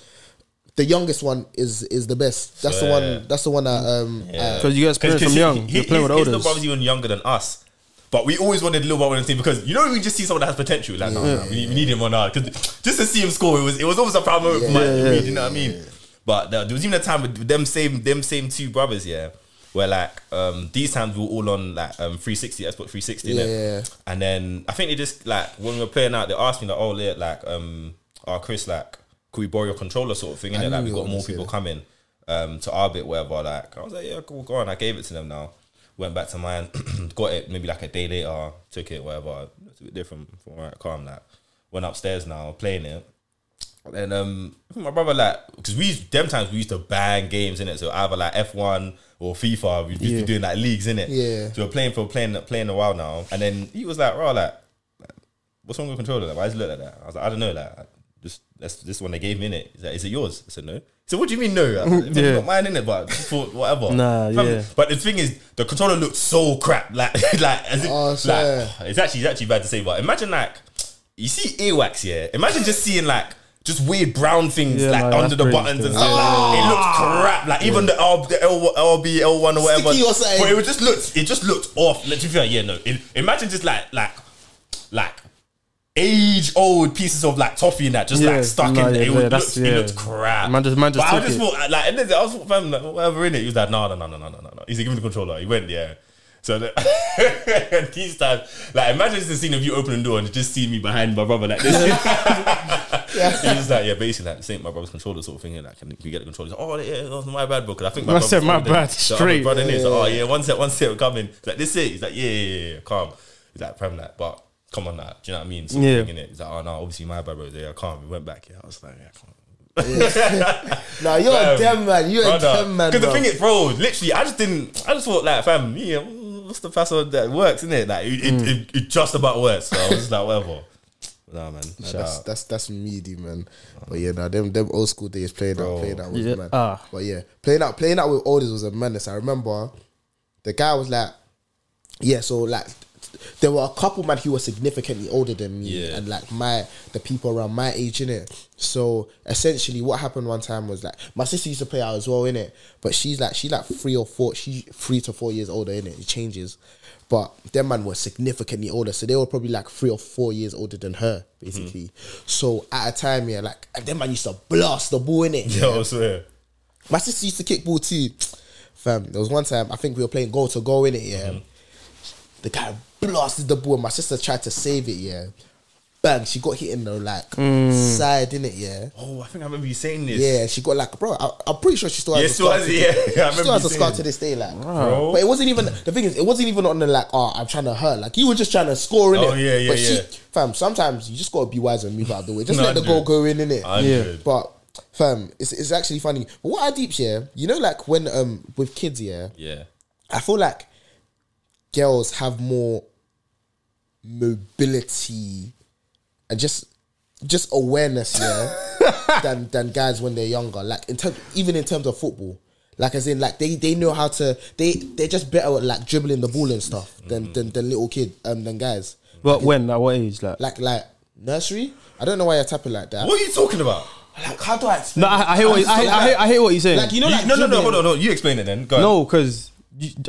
The youngest one is is the best. That's the one. That's the one that um. uh, Because you get experience from he- young. he- You're playing with his, his little olders. brother's even younger than us. But we always wanted little brother on the team because you know we just see someone that has potential. Like, no, no, we, need, we need him on our because just to see him score, it was it was almost a proud moment for my Yeah, you know what I mean. But there, there was even a time with them same them same two brothers, yeah, where like um these times we were all on like um 360, Xbox 360, Yeah, innit? yeah. and then I think they just like when we were playing out, they asked me like, oh, like um, oh Chris, like, could we borrow your controller, sort of thing, and like we you got more people coming um to our bit, whatever. Like I was like, yeah, cool, go on. I gave it to them now. Went back to mine, <clears throat> got it maybe like a day later, took it, whatever. It's a bit different from where I calm. Like went upstairs now, playing it. And um, my brother like because we used, them times we used to bang games in it. So either like F one or FIFA, we used to Yeah. be doing like leagues in it. Yeah. So we're playing for playing playing a while now, and then he was like, "Bro, like, what's wrong with controller? Like, why does it look like that?" I was like, "I don't know, like, just that's this one they gave me in it. Is that is it yours?" I said, "No." So what do you mean no? I <laughs> said, Yeah. It's not mine in it, but just for whatever. Nah, Fam, yeah. But the thing is, the controller looked so crap. <laughs> Like, like, as if, Oh, like, swear. it's actually it's actually bad to say, but imagine like you see earwax, yeah. Imagine just seeing like just weird brown things Yeah, like like, under the crazy buttons and still. stuff. Like, it looks crap. Like even the, L, the L, LB L one or whatever. Sticky or something. But it just looked it just looked off. Like, to be fair, yeah, no. It, imagine just like like like age old pieces of like toffee and that just yeah, like stuck no, in yeah, it, yeah, looked, it looked crap. Man just, man just. But I just thought uh, like and then I was fam like whatever in it. He was like no no no no no no no. He's like, give me the controller. He went yeah. So <laughs> these times, like imagine the scene of you opening the door and just seeing me behind my brother like this. <laughs> yeah. He's like, yeah, basically like, same my brother's controller sort of thing. Like, can you get the controller? Like, oh, yeah, that was my bad, bro. Because I think my I said my bad, straight. Brother yeah, yeah, like, oh yeah, one set, one set, coming. He's like this it. He's like, yeah, yeah, yeah, yeah calm. He's like, prem like, but come on, now. Do you know what I mean? Sort of Yeah. thing, innit? He's like, oh no, obviously my bad, bro. Yeah, calm. We went back. Yeah, I was like, yeah, calm. <laughs> Nah, you're a damn man. You're a damn man. Because the thing is, bro, literally, I just didn't. I just thought, like, fam, yeah, what's the password that works, isn't it? Like, it, it, it, it just about works. So I was just like, whatever. Nah, man. Nah, shout that's that's that's meaty, man. But yeah, nah, them them old school days playing Bro. out, playing out was Yeah, mad. ah. But yeah, playing out, playing out with olders was a madness. I remember the guy was like, yeah, so like there were a couple man who were significantly older than me, Yeah. and like my the people around my age in it. So essentially, what happened one time was like my sister used to play out as well in it, but she's like she like three or four, she's three to four years older in it. It changes. But them man were significantly older, so they were probably like three or four years older than her, basically. Mm-hmm. So at a time, yeah, like and them man used to blast the ball in it. Yeah, I swear. My sister used to kick ball too. Fam, there was one time I think we were playing goal to goal in it, yeah. Mm-hmm. The guy blasted the ball my sister tried to save it, yeah. Bang, she got hit in the like side in it, yeah. Oh, I think I remember you saying this. Yeah, she got like, bro, I, I'm pretty sure she still has Yeah, a still scar. has to- it, yeah. Yeah, <laughs> she still has a scar to this day, like. Bro. But it wasn't even the thing is, it wasn't even on the like, oh, I'm trying to hurt. Like you were just trying to score in it. Oh, yeah, yeah, but yeah. She, fam, sometimes you just gotta be wise and move out of the way. Just let the I goal go in, in it. I did. But fam, it's, it's actually funny. But what I deep here, you know, like when um with kids, yeah, Yeah. I feel like girls have more mobility and just just awareness, yeah, <laughs> than than guys when they're younger. Like in terms, even in terms of football, like as in like they they know how to they they're just better at like dribbling the ball and stuff than than, than little kid um than guys. But when? At what age? Like, Like like nursery. I don't know why you're tapping like that. What are you talking about? Like how do I explain? no, I, I hear what I, I, I, hear, I hear what he's saying. Like you know, You- like no, no, no, hold on, no. You explain it then. Go no, because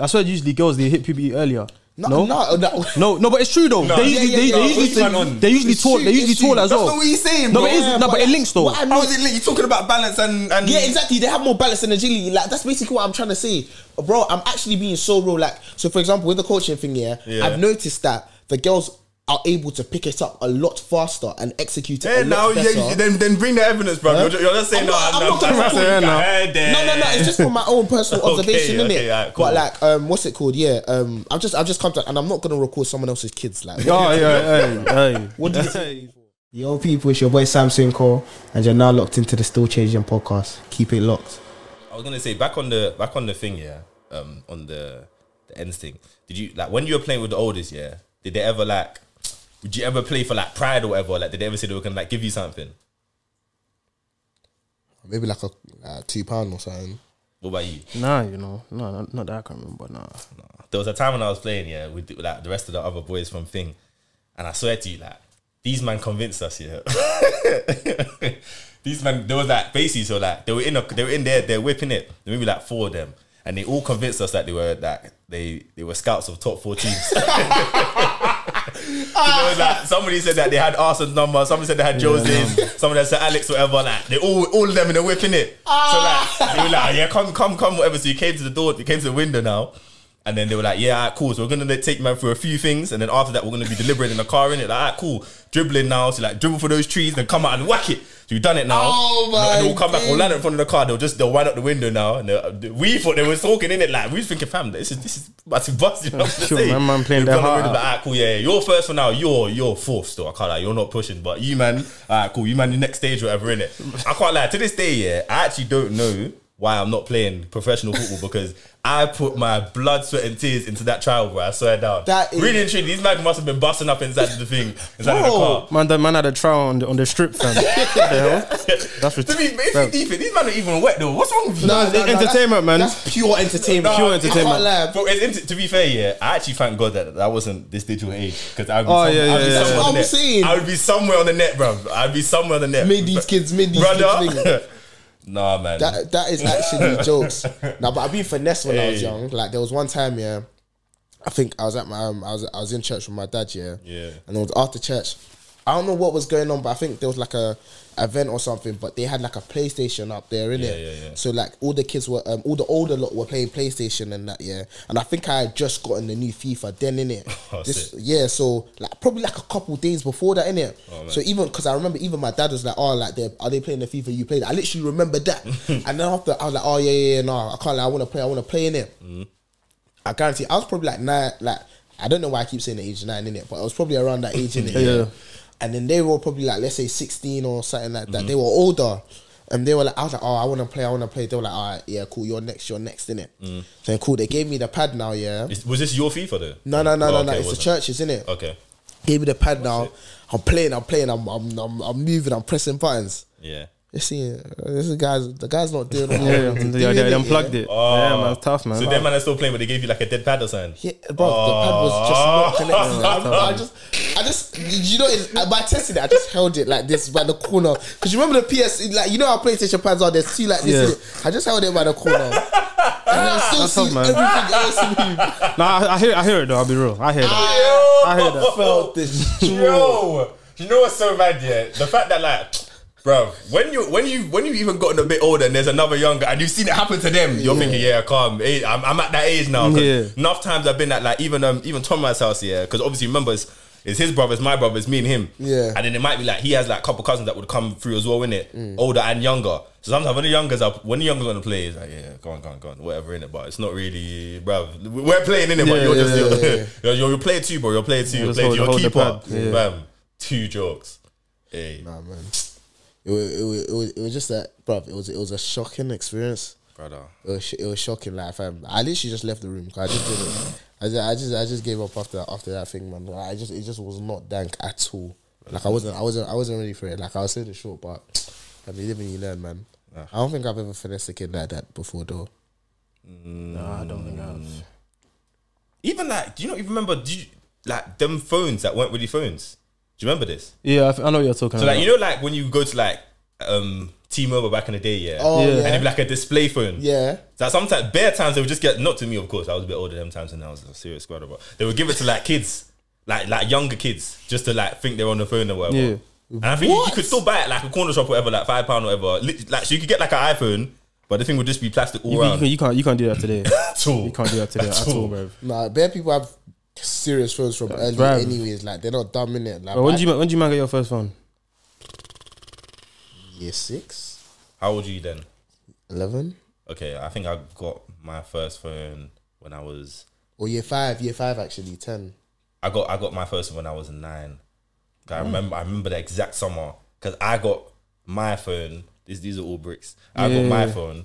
I swear usually girls they hit puberty earlier. No, No, no, no. no, no, but it's true though. No. they usually, yeah, they, yeah. they usually, you they usually It's tall, true, they usually it's true. tall as That's not what he's saying, No, bro. but it is, Yeah, no, but but it links though. what I How is it? lit? You're talking about balance and and Yeah, exactly. They have more balance and agility. Like that's basically what I'm trying to say, bro. I'm actually being so real. Like, so for example, with the coaching thing, yeah, Yeah. I've noticed that the girls are able to pick it up a lot faster and execute it Yeah, a now lot yeah, better. you- then then bring the evidence, bro. You're, you're just saying I'm no. not- I'm no, not gonna that's say what now. no, no, no. It's just from my own personal <laughs> Okay, observation, okay, innit? alright, cool. But like, um, what's it called? Yeah, um, I've just, I've just come to, and I'm not gonna record someone else's kids. Like, Oh yeah, hey, hey. What do you <laughs> say? Yo, people, it's your boy Sam Sinko, and you're now locked into the Still Changing podcast. Keep it locked. I was gonna say back on the back on the thing, yeah. Um, on the the ends thing. Did you like when you were playing with the oldest? Yeah, did they ever like? Would you ever play for like pride or whatever? Like, did they ever say they were gonna like give you something? Maybe like a uh, two pound or something. What about you? Nah, you know, no, not, not that I can remember. Nah, nah. There was a time when I was playing, yeah, with like the rest of the other boys from Thing, and I swear to you, like these man convinced us, yeah. <laughs> these man, there was like basically, so like they were in, a, they were in there, they're whipping it. There maybe like four of them, and they all convinced us that they were that they they were scouts of top four teams. <laughs> There like somebody said that they had Arsenal's number, somebody said they had Jose's, somebody said Alex, whatever. Like they all all of them in the whipping it. So like ah. they were like, yeah, come, come, come, whatever. So you came to the door, you came to the window now. And then they were like, yeah, cool. So we're gonna take man through a few things, and then after that, we're gonna be deliberating in the car in it. Like, alright, cool. Dribbling now, so like dribble for those trees, then come out and whack it. So you've done it now. Oh, my And they'll come back, we'll land in front of the car. They'll just they'll wind up the window now, and uh, we thought they were talking in it. Like we was thinking, fam, this is this is about to bust. You know what I'm Sure, saying? man, man playing They've their gone heart already, like, alright, cool, yeah, yeah. You're first for now. You're you're fourth still. I can't lie. You're not pushing, but you man, alright, cool. You man, the next stage, whatever in it. I can't lie. To this day, yeah, I actually don't know why I'm not playing professional football because I put my blood, sweat, and tears into that trial, bro. I swear down. That is- really and truly, these men must have been busting up inside the thing, inside of the car. man, the man had a trial on the on the strip, fam. <laughs> What the hell? That's to be, ridiculous. if deep these men are even wet though. What's wrong with you? No, no, no, entertainment, man. That's pure entertainment. Pure I entertainment. can't lie. But it's inter- to be fair, yeah, I actually thank God that that wasn't this digital age because I'd be, Oh, some- yeah, I'd yeah, be yeah. somewhere That's on what the I'm net. saying. I would be somewhere on the net, bro. I'd be somewhere on the net. Made these kids, made these kids brother. <laughs> think. Nah, man. That that is actually <laughs> jokes. Now, but I've been finessed when I was young. Like there was one time, yeah. I think I was at my um, I was I was in church with my dad, yeah. Yeah. And it was after church. I don't know what was going on, but I think there was like a event or something. But they had like a PlayStation up there, innit? Yeah, yeah, yeah. So like all the kids were, um, all the older lot were playing PlayStation and that, yeah. And I think I had just gotten the new FIFA then, innit? <laughs> Oh, this, yeah. So like probably like a couple days before that, innit? Oh, so even because I remember even my dad was like, oh, like they are they playing the FIFA you played? I literally remember that. <laughs> and then after I was like, oh yeah, yeah, yeah no, I can't. Like, I want to play. I want to play in it. Mm-hmm. I guarantee. I was probably like nine. Like I don't know why I keep saying the age nine in it, but I was probably around that age <laughs> in it. Yeah. And then they were probably like let's say sixteen or something like Mm-hmm. that. They were older. And they were like, I was like, oh, I want to play, I want to play. They were like, all right, yeah, cool, you're next, you're next, innit? Mm. Then cool, they gave me the pad now, yeah. Is- was this your FIFA though? No, no, no, Oh, no, okay, no, it's the churches, innit? Okay. Gave me the pad now. I'm playing, I'm playing, I'm, I'm, I'm, I'm moving, I'm pressing buttons. Yeah. You see, uh, this is guys, the guy's not doing Yeah, want him to yeah, do, they, they unplugged it. yeah, man, it's tough, man. Oh. So them man are still playing, but they gave you like a dead pad or something. Yeah, bro, the pad was just Oh. not connected. <laughs> I just, I just, you know, it's, by testing it, I just held it like this by the corner. Because you remember the PS, like you know how PlayStation pads are. There's two like this. Yeah. I just held it by the corner, <laughs> and I still That's see tough, man. everything else move. Nah, I, I hear, I hear it though. I'll be real. I hear that. I hear that. Felt this. <laughs> Yo, you know what's so bad? Yeah, the fact that like, bro, when you when you when you even gotten a bit older and there's another younger and you've seen it happen to them, you're thinking, yeah, calm. I'm, I'm at that age now. Yeah. Enough times I've been at like even um even Thomas' house, yeah, because obviously remember it's, it's his brothers, my brothers, me and him. Yeah. And then it might be like he has like a couple cousins that would come through as well, innit? Older and younger. So sometimes when the youngers up, when the youngers gonna play, it's like, yeah, go on, go on, go on, whatever in it. But it's not really, bro. We're playing in it, but you're yeah, just yeah, you're, yeah. <laughs> you're, you're, playing too, bro. You're playing too. You're playing too. You're the keeper. yeah. Bam. Two jokes. Hey, Nah, man. It was, it, was, it, was, it was just that, bro. It was it was a shocking experience. brother. It was, it was shocking. Like, fam, I literally just left the room. 'cause I just didn't. I just, I just, I just gave up after after that thing, man. Like, I just, it just was not dank at all. Like, I wasn't, I wasn't, I wasn't ready for it. Like, I was saying it short, but I mean, live and you learn, man. I don't think I've ever finessed a kid like that before, though. Mm. Nah, I don't think I have. Even like, do you not even remember? Do you, like them phones that weren't really phones? Do you remember this? Yeah, I know what you're talking So about. like, you know, like when you go to like um T-Mobile back in the day, yeah. Oh, Yeah. yeah, And it'd be like a display phone. yeah. That sometimes, bare times they would just get not to me, of course. I was a bit older them times, and I was a serious squad, but they would give it to like kids, like like younger kids, just to like think they're on the phone or whatever. Yeah. And I think you, you could still buy it like a corner shop, or whatever, like five pound, or whatever. Like so, you could get like an iPhone, but the thing would just be plastic all you, can, you, around. can, you can't you can't do that today. <laughs> At all. You can't do that today <laughs> at all, bro. Nah, bare people have serious phones from early, Bruv. anyways. Like, they're not dumb in it. Like, Bro, when I- did you when did you man get your first phone? year six, How old are you then? 11? Okay, I think I got my first phone when I was. or year five, year five actually, ten. I got I got my first one when I was nine. I hmm. remember I remember the exact summer because I got my phone. These these are all bricks. I got my phone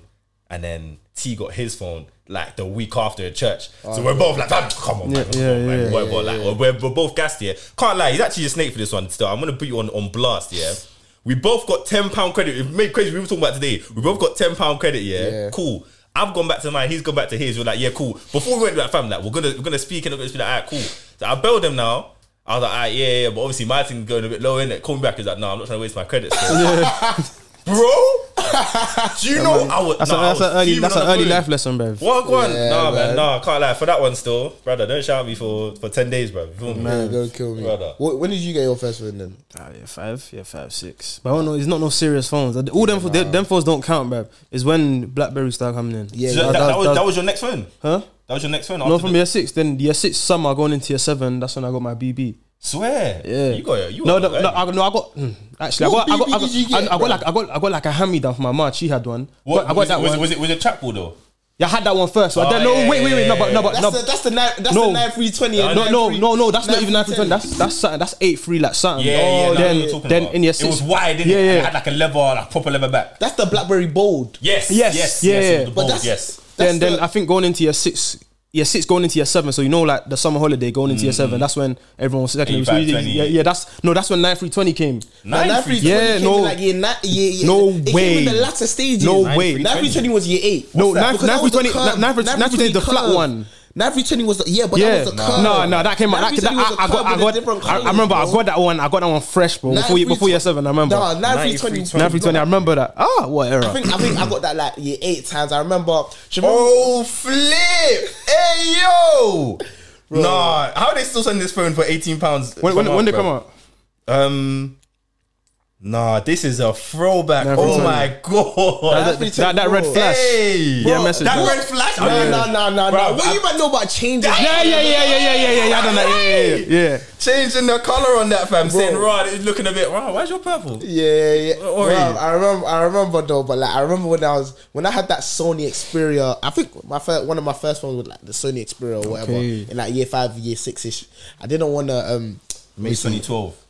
and then T got his phone like the week after church. So oh. we're both like, "Fam, come on, man, Yeah, yeah, man, yeah. whatever." like, we're, we're both gassed here. Can't lie, he's actually a snake for this one. Still, I'm gonna put you on on blast. Yeah, we both got ten pound credit. It made crazy. We were talking about today. We both got ten pound credit. Yeah, Yeah. cool. I've gone back to mine. He's gone back to his. We're like, yeah, cool. Before we went to that fam, like, we're gonna we're gonna speak and we're gonna speak. Like, alright, cool. So I bailed him now. I was like, alright, yeah, yeah, but obviously my thing's going a bit low in it. Call me back. He's like, no, I'm not trying to waste my credit. still." <laughs> Bro, <laughs> do you know I was? That's, nah, a, I that's was an early fuming that's on an the early phone. life lesson, bro. What go on? Yeah, nah, man, man. nah, can't lie. For that one, still, brother, don't shout at me for for ten days, bro. You? Man, don't kill me. Brother. Wh- When did you get your first phone then? Ah, yeah, five, yeah, five, six. But I don't know. It's not no serious phones. All them, them, them phones don't count, bro. It's when BlackBerry started coming in. Yeah, So yeah. that, that, was, that was your next phone. huh? That was your next phone. No, after from the- year six. Then year six summer, going into year seven. That's when I got my BB. Swear. Yeah, You got it. You no, no, no. I, no, I got mm, actually. What I got, I got, I got, did you get, I, I got bro? like, I got, I got like a hand me down from my mom. She had one. What, I got was, that it, was, one. it, was it was it trackball though? Yeah, I had that one first. So I Oh, don't know. yeah, wait, wait, wait. No, but no, but That's no. the that's the nine that's No. the nine three twenty. No, no, no, no, no, that's not even nine three twenty. That's that's something. That's eight three, like something. Yeah, yeah. Oh, no, then we were talking then about. in year it was wide, didn't Yeah, it? Yeah. It had like a lever, like proper lever back. That's the BlackBerry Bold. Yes, Yes, yes, yeah, yes. yeah. was the But that's- yes. then That's then the- I think going into your six, year six going into year seven. So you know, like the summer holiday going into year seven. Mm-hmm. That's when everyone was secondary. school. 85, 20. Yeah, yeah. That's no. That's when nine three twenty came. Nine Nine three three- twenty Yeah, came no. in like year nine, year, year, No it way. Came in the latter stages. No Nine way. three- Nine three twenty was year eight. No, What's that? nine- Because nine that was three the twenty- curve. nine three- nine three twenty is the flat curve. one. Nine three twenty was the yeah, but yeah, that was the curve. no, no, that came out. That, 9 that, I, I got, I got, I, I remember I got that one. I got that one fresh, bro. Before, you, before year seven, I remember. No, nine three twenty. Nine three twenty. I remember that. Ah, what era? I think I think I got that like year eight times. I remember. remember- Oh, flip! Hey, yo! Nah, how are they still selling this phone for eighteen pounds? when when, when they come out? Um, nah, this is a throwback. Never oh told my god! That, that, that red flash. Hey, Yeah, message, that bro. red flash. No, no, no, no, Bro, no. What I- you might know about changes? Yeah, yeah, yeah, yeah, yeah, yeah, yeah, yeah. I don't know. Yeah, yeah, yeah. yeah. Changing the color on that fam, saying, "Right, it's looking a bit. Wow, why's your purple?" Yeah, yeah. Or Bro. I remember, I remember though, but like I remember when I was when I had that Sony Xperia. I think my first one of my first ones was like the Sony Xperia or whatever Okay. in like year five, year six ish. I didn't want to um. May 2012.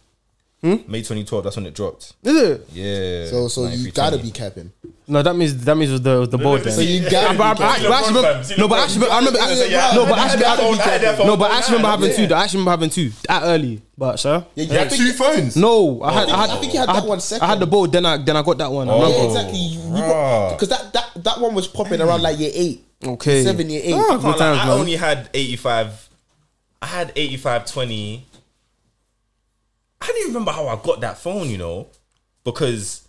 May 2012. That's when it dropped. Is it? Yeah. So so you 9320. gotta be capping. No, that means that means it was the was the bold then. So you gotta But be but I- but I actually remember- No, but actually, I remember. No, but actually, I- no, but I actually remember having two. though. I actually remember having two that early. But sir, Yeah, You had two phones. no, I had, I had, I think you had I that one second. I had the bold, then I then I got that one. I Oh. remember. Yeah, exactly. Bruh. Because that, that that one was popping around like year eight, Okay. seven, year eight. Ah, I, good can't lie, times, I man. only had 85. I had 85 20. I don't even remember how I got that phone, you know, because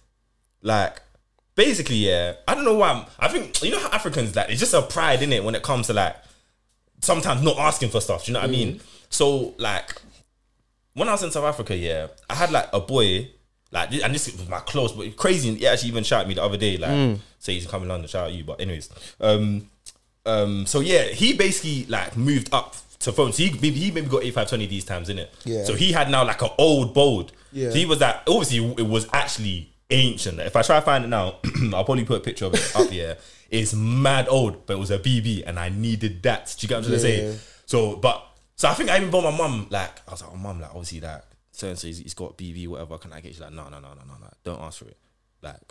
like basically, yeah, I don't know why. I'm, I think you know how Africans like it's just a pride in it when it comes to like sometimes not asking for stuff. Do you know what I mean? So like when I was in South Africa, yeah, I had like a boy. Like, and this was my close, but crazy. He actually even shouted me the other day, like, say he's coming London, shout out you. But anyways, um, um, so yeah, he basically like moved up to phone. So he maybe he maybe got eight five twenty these times, innit? Yeah. So he had now like an old bold. Yeah. So he was like obviously it was actually ancient. If I try to find it now, <clears throat> I'll probably put a picture of it up here. It's mad old, but it was a BB, and I needed that. Do you get what I'm trying to Yeah. say? So, but so I think I even bought my mum like I was like, oh mum, like obviously like so and so he's, he's got BB, whatever. Can I get? She's like, no, no, no, no, no, no. Don't ask for it. Like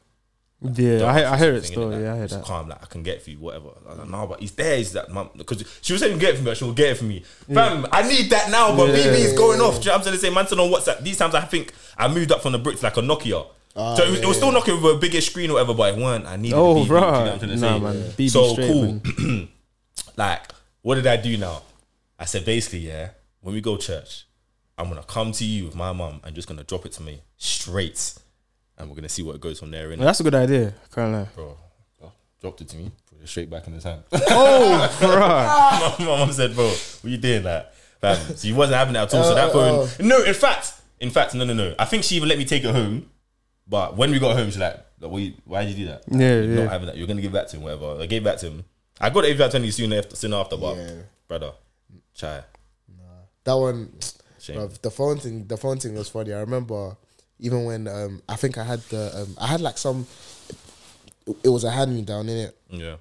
Yeah, I, hear- I hear it still. Yeah, I hear that. calm, like I can get for you, whatever. I was like, no, but he's there. He's that mum because she was saying get it for me, but she'll get it for me. Fam, I need that now, but Yeah. BB is going off. Do you know what I'm trying to say? Man, on WhatsApp. These times I think I moved up from the bricks like a Nokia. Ah, so it was, yeah, it was still knocking with a bigger screen or whatever, but it weren't. I needed Oh, BB. do you know what I'm right. trying to Nah, man. BB so straight, cool. <clears throat> <clears throat> like, what did I do now? I said basically, yeah, when we go church, I'm gonna come to you with my mum and just gonna drop it to me straight, and we're gonna see what goes from there. In Well, that's a good idea. Can't lie. bro, bro, dropped it to me, put it straight back in his hand. <laughs> Oh, bro. <laughs> my mom said, "Bro, what you doing that?" Fam, so he wasn't having that at all. so that uh, phone, uh, uh. no, in fact, in fact, no, no, no. I think she even let me take it home, but when we got home, she's like, like, "What? you- Why did you do that? Yeah, You're yeah. Not having that. You're gonna give that to him, whatever." I gave that to him. I got it back to him soon after, soon after, but Yeah. brother, try. Nah, that one, Shame. bruv, the phone thing. The phone thing was funny. I remember even when um, I think I had the um, I had like some. It was a hand me down in it. Yeah.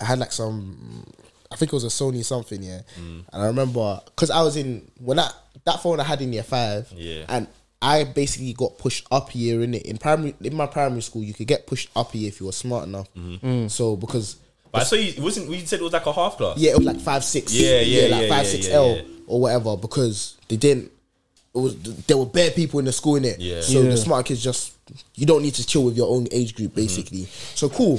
I had like some. I think it was a Sony something, yeah. Mm. And I remember because I was in when that that phone I had in year five, Yeah. and. I I basically got pushed up a year in it. In primary, in my primary school, you could get pushed up a year if you were smart enough. Mm-hmm. So because But I saw you. It wasn't we said it was like a half class? yeah, it was like five six. Yeah, yeah, like yeah, five yeah, six yeah, L yeah. or whatever because they didn't. It was there were bare people in the school in it. Yeah. So Yeah. the smart kids just you don't need to chill with your own age group mm-hmm. basically. So cool.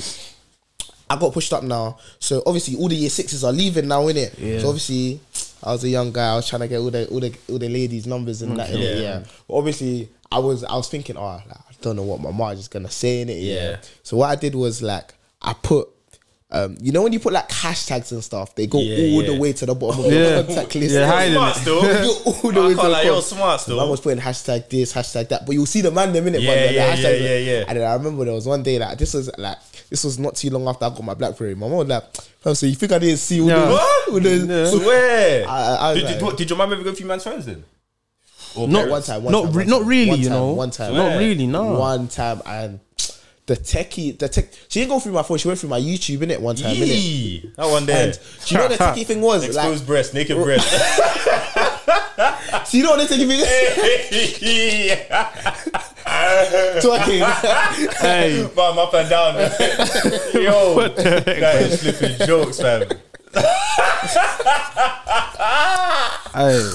I got pushed up now. So obviously all the year sixes are leaving now, innit? Yeah. So obviously I was a young guy, I was trying to get all the all the all the ladies' numbers and that. Yeah. Yeah. But obviously I was I was thinking, oh like, I don't know what my mom is gonna say in it. Yeah. Yeah. So what I did was like I put um, you know when you put like hashtags and stuff, they go Yeah, all the way to the bottom of Yeah. your contact list. Yeah, You're hiding smart still. <laughs> They go all the I way can't to the lie, you're smart still. I was putting hashtag this, hashtag that, but you'll see the man them in it. Yeah, but the, yeah, yeah, yeah, yeah. And then I remember there was one day like this was like this was not too long after I got my BlackBerry. My mom was like, "Fam, "So you think I didn't see all Yeah. the What? all the- Yeah. Swear. I- I did, did, like- what, did your mum ever go through man's phones then? Or Not- one time, one not time, re- one not time, really, one you know. one time, Not really, no. one time, and the techie, the tech. She didn't go through my phone. She went through my YouTube in it one time, innit? Yee, that one there. And do you know what the techie thing was? Exposed Like, breast, naked breast. <laughs> <laughs> so you know what the techie thing is? <laughs> Talking. Hey, Bum up and down. Yo, that is flipping jokes, fam. hey,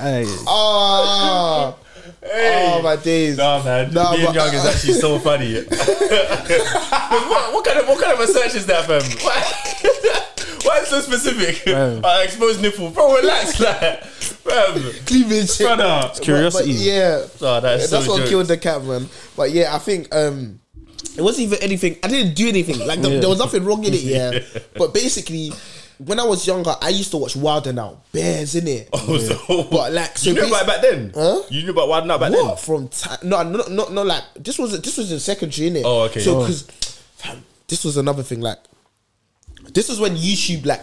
hey. Oh, oh my days. Nah, man. Nah, Being but- young is actually so funny. <laughs> what, what kind of what kind of a search is that, fam? Why, <laughs> why is it so specific? Fam. Uh, exposed nipple, bro. Relax, <laughs> like, fam. Cleavage. Brother. Curiosity. But, but yeah, Oh, that's that's so what jokes. killed the cat, man. But yeah, I think um, it wasn't even anything. I didn't do anything. Like the, Yeah. there was nothing wrong in it. Yeah, but basically, when I was younger, I used to watch Wild 'N Out, Bears in it. <laughs> Oh, so, But like, so you knew about it back then? Huh? You knew about Wild 'N Out back what then? from time? No, no, no, no. Like this was this was in secondary, innit? Oh, okay. So Oh. because this was another thing. Like this was when YouTube, like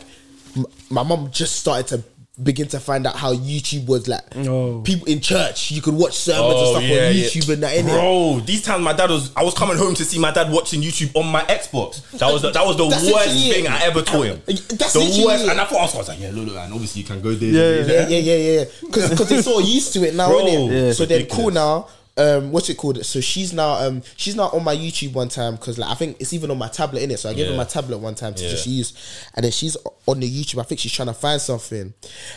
m- my mom just started to begin to find out how YouTube was like. Oh. People in church, you could watch sermons and Oh, stuff yeah, on yeah. YouTube and that. Innit? Bro, these times my dad was I was coming home to see my dad watching YouTube on my Xbox. That was the, that was the That's worst thing I ever taught him. That's the worst, it. and I thought I was, I was like, yeah, look, look, and obviously you can go there. Yeah, yeah, yeah, yeah, yeah. Because they're so used to it now, Bro, innit? yeah. so they're cool now. Um, what's it called? So she's now um she's now on my YouTube one time because like I think it's even on my tablet in it. So I gave her my tablet one time to Yeah. just use, and then she's on the YouTube. I think she's trying to find something,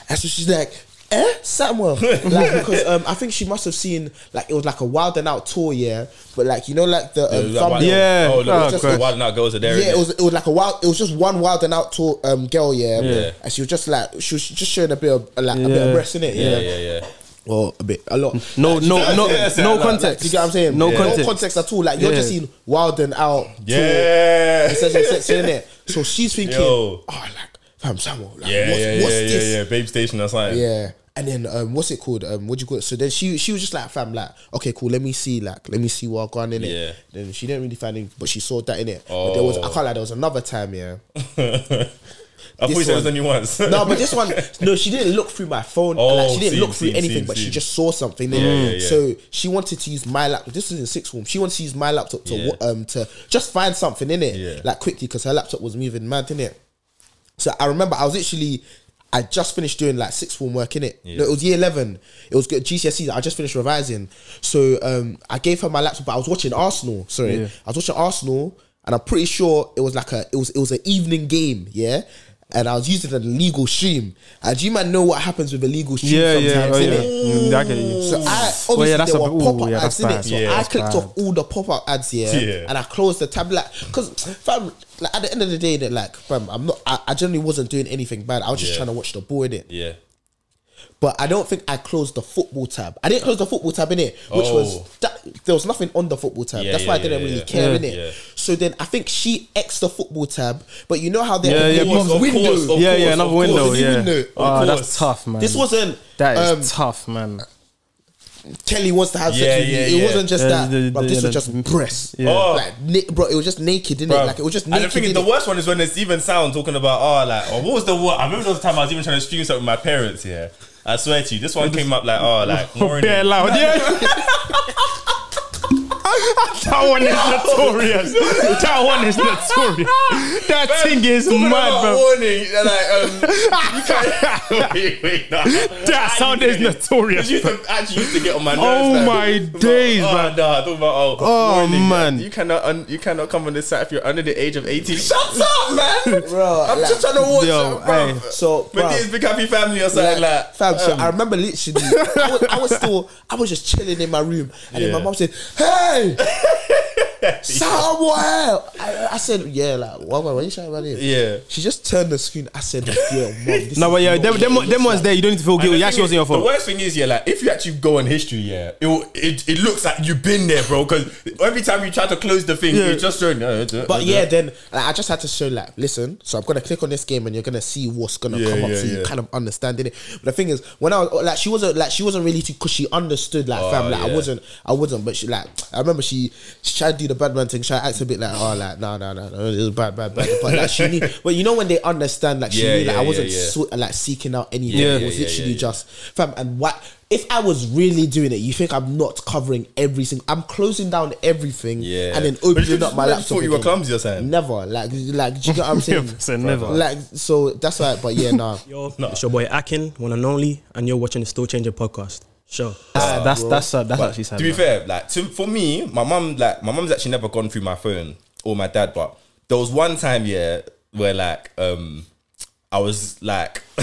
and so she's like. Eh, Samuel, <laughs> like because um, I think she must have seen like it was like a Wild 'N Out tour, yeah. But like you know, like the um, thumbnail, Yeah. Oh, look, Oh, just God. the Wild 'N Out girls are there. yeah, innit? it was it was like a wild. It was just one Wild 'N Out tour um girl, yeah. Yeah. And she was just like she was just showing a bit of like a bit Yeah. of breast in it, yeah, yeah, yeah. Or a bit, a lot. No, no, no, Yeah, yeah, no context. You get what I'm saying? No No context. context at all. Like you're Yeah. just seeing Wild 'N Out. Yeah. Says in it. So she's thinking, oh, like fam Samuel, like Yeah, what's, yeah, what's yeah, yeah, this? yeah. Babe Station That's like Yeah. And then um, what's it called? Um, what do you call it? So then she she was just like, fam, like, okay, cool. Let me see, like, let me see what I gone in it. Yeah. Then she didn't really find it, but she saw that in it. But there was, I Oh. can't lie, there was another time, yeah. <laughs> I thought you This said it was only once. No, but this one, <laughs> no, she didn't look through my phone. Oh, like, she didn't seen, look through seen, anything, seen, but she just saw something. innit? Yeah, yeah, yeah. So she wanted to use my laptop. This was in sixth form. She wanted to use my laptop to Yeah. um to just find something in it, Yeah. like quickly, because her laptop was moving mad in it. So I remember I was literally. I just finished doing like sixth form work in it. No, it was year eleven. It was good GCSEs. I just finished revising, so um, I gave her my laptop. But I was watching Arsenal. Sorry, Yeah. I was watching Arsenal, and I'm pretty sure it was like a it was it was an evening game. Yeah, and I was using an illegal stream. And you might know what happens with illegal streams Yeah, yeah, oh, yeah. Mm, I get you. So I obviously Well, yeah, that's there were pop up yeah, ads in it. So Yeah, I clicked bad. off all the pop up ads, here Yeah. and I closed the tab like because fam, like at the end of the day, that like fam, I'm not. I, I generally wasn't doing anything bad. I was just trying to watch the ball in it. Yeah. But I don't think I closed the football tab. I didn't close the football tab in it, which Oh. was that there was nothing on the football tab. That's why I didn't really care Yeah. in it. So then I think she x the football tab, but you know how they Yeah, yeah, have a course, window. yeah, yeah, another window. Yeah. window, Oh, ah, that's tough, man. This wasn't that is um, tough, man. Kelly wants to have Yeah, sex with yeah, you. It yeah. wasn't just that, the- but this was just breasts. Oh. Like, na- bro, it was just naked, didn't Bruv. it? Like it was just and the naked. thing is, the worst one is when there's even sound talking about, oh, like, oh, what was the word? I remember those time I was even trying to stream something with my parents, yeah. I swear to you, this one came up like, oh, like. <laughs> Bare loud, yeah. <laughs> <laughs> That one is notorious. That one is notorious. That thing is mad, about bro. Warning, like, um, you <laughs> can't. wait, wait, no. That sound is notorious, Used to, actually used to get on my nerves. Oh like, my talking about, days, oh, man. Nah, talking about oh, Oh, warning, man. You cannot, un, you cannot come on this site if you're under the age of eighteen. <laughs> Shut up, man. Bro, I'm like- just trying to watch, Yo, it, bro. hey. So, With bro, this big happy family or something like. um, fam, so I remember literally, I was, I was still, I was just chilling in my room, and then my mom said, "Hey, Hey. <laughs> <laughs> Samuel." I, I said, "Yeah, like, what, what, what are you shouting about here?" Yeah. She just turned the screen. I said, "Yeah, mom." This <laughs> No, is but yeah, not them, what them, it them ones like." there, you don't need to feel guilty. the It actually wasn't your is- The worst thing is, yeah, like if you actually go on history, yeah, it will, it, it looks like you've been there, bro. Because every time you try to close the thing, Yeah. it's just showing. Uh, uh, But uh, yeah, then like, I just had to show like, listen. So I'm gonna click on this game, and you're gonna see what's gonna Yeah, come up, yeah, so you yeah. kind of understanding it. But the thing is, when I was like, she wasn't like she wasn't really too because she understood like, fam, like I Oh, wasn't, I wasn't. But she like, I remember she she tried to do the bad man thing. She tried to act a bit like, oh, like no, no, no, no, it was bad, bad, bad. But like she knew, but you know when they understand, like she Yeah, knew, like yeah, I wasn't yeah, yeah. so, like seeking out anything. Yeah. it was Yeah, yeah, literally yeah, yeah. just fam. And what if I was really doing it? You think I'm not covering every single? I'm closing down everything, Yeah. and then But you opening up my laptop. thought you were again. clumsy or something? Never. Like, like, do you get what I'm <laughs> saying? 100% never. Like, so that's why. But yeah, nah. Yo, it's your boy Akin, one and only, and you're watching the Still Changer podcast. Sure. That's that's that's, uh, that's actually sad. to be man. fair, like to, for me, my mum, like my mum's actually never gone through my phone or my dad, but there was one time, yeah, where like um I was like, <laughs>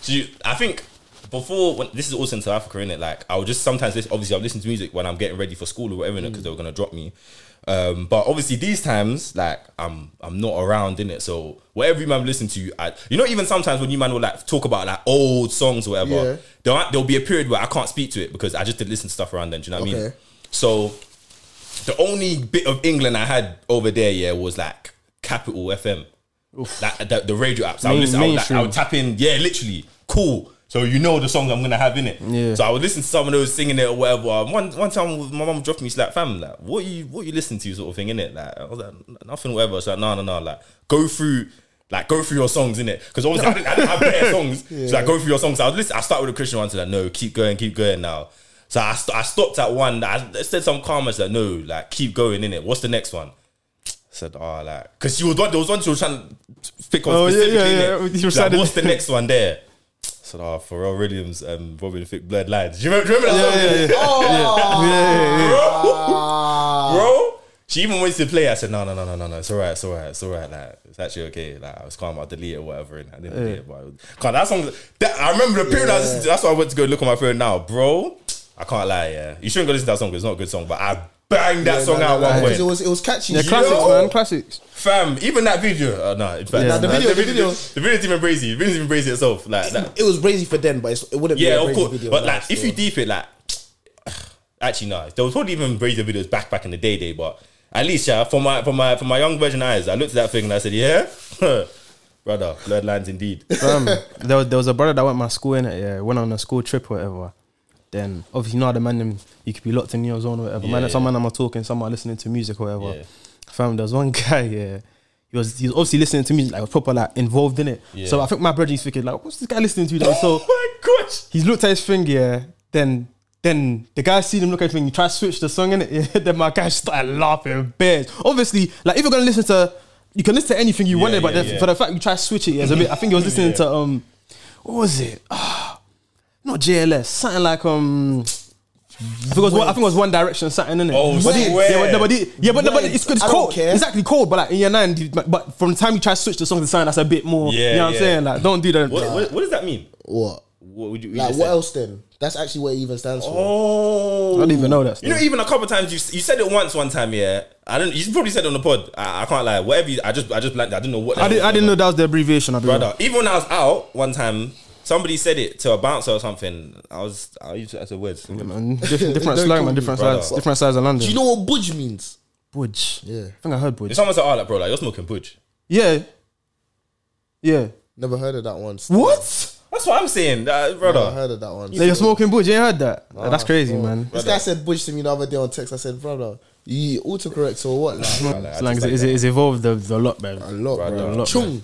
she, I think before when this is also in South Africa, innit? Like I would just sometimes listen, obviously I'll listen to music when I'm getting ready for school or whatever, because they were gonna drop me. Um, but obviously these times, like I'm I'm not around in it, so whatever you man listen to, I you know even sometimes when you man will like talk about like old songs or whatever, Yeah. there'll there'll be a period where I can't speak to it because I just didn't listen to stuff around then. Do you know what I mean? So the only bit of England I had over there, yeah, was like Capital FM, like the, the radio apps. I would listen. I would, like, I would tap in, yeah, literally cool. So you know the songs I'm gonna have in it. Yeah. So I would listen to some of those singing it or whatever. One one time my mum dropped me, she's like, "Fam, like, what you what you listen to, sort of thing, in it." Like I was like, "Nothing, whatever." She's like, "No, no, no, like go through." Like go through your songs in it because obviously I didn't, I didn't have better <laughs> songs. So like go through your songs. So I was listen, I started with the Christian one to like no, keep going, keep going now. So I, st- I stopped at one. that I said some comments like no, like keep going in it. What's the next one? I said oh like because she was one. There was one she was trying to pick on Oh, specifically. yeah, yeah. You recited- like, what's the next one there? I said oh Pharrell Williams, um, Robin Thicke, Blood Lines. Do you remember? Do you remember that song? Yeah, yeah, yeah. bro. bro, She even wanted to play. I said, no, no, no, no, no, no. It's all right. It's all right. It's all right. Like, it's actually okay. Like, I was calm. I'll delete it or whatever. And I didn't delete it. But was, God, that song, that, I remember the period I was listening to. That's why I went to go look on my phone now, bro. I can't lie. Yeah, you shouldn't go listen to that song because it's not a good song. But I banged that song out one Because it was it was catchy. Yeah, classics, know? man, classics. fam. Even that video. Uh, no, in fact, Yeah. nah, the video- the video- the video's even brazy. The video's even brazy itself. Like that. It was crazy for them, but it's, it wouldn't be Yeah, a of brazy course. video. But now, like, if so. you deep it, like, <sighs> actually, no, there was probably even brazier videos back back in the day, day. But at least, yeah, for my for my for my young version eyes, I looked at that thing and I said, yeah, <laughs> brother, bloodlines indeed. Um, there, was, there was a brother that went my school in it. Yeah, went on a school trip or whatever. Then obviously, you know the man them, you could be locked in your zone or whatever. Yeah, man, some man I'm talking, some are listening to music or whatever. Yeah. Fam, there was one <laughs> guy. Yeah, he was he was obviously listening to music, like was proper like involved in it. Yeah. So I think my brother is thinking like, what's this guy listening to? Like, so oh <laughs> my gosh. he's looked at his thing, yeah. Then then the guy seen him look at his thing, he tried to switch the song in it. <laughs> Yeah, then my guy started laughing bears. Obviously, like if you're gonna listen to you can listen to anything you Yeah, wanted, but yeah, then yeah. for the fact you try to switch it, yeah, it's a bit I think he was listening to um what was it? Not JLS, something like um I think, was I think it was One Direction, something in it. Oh, but it- swear. yeah, but, no, but it- yeah, but, no, but Wait, it's, it's I don't cold. care. It's actually cold, but like in your nine, but, but from the time you try to switch the song to something that's a bit more, Yeah, you know what yeah. I'm saying? Like, don't do that. What, what, what does that mean? what? What would you? you Like just what said? else then? That's actually what it even stands for. Oh, I don't even know that You know, even a couple times you you said it once one time. Yeah, I don't. You probably said it on the pod. I, I can't lie. Whatever. You, I just I just blanked. I didn't know what. I, did, was I didn't know that was the abbreviation. I'll be on. brother. Even when I was out one time, somebody said it to a bouncer or something. I was I used it as a word. Man, different, different Don't slang, call man. me Different brother. sides, different sides of London. Do you know what budge means? Budge? Yeah. I think I heard Budge. If someone said, "Oh, like bro, like you're smoking budge," Yeah, yeah. Never heard of that one. What? that's what I'm saying, uh, Never brother. heard of that one. Like you're smoking Budge? You ain't heard that? That's crazy, Bro. man. This guy said budge to me the other day on text. I said, brother, you autocorrect or what? Like, Like, I Slang just is, like is, that. is evolved a, a lot, man. a lot, Brother, bro. a lot, Chung.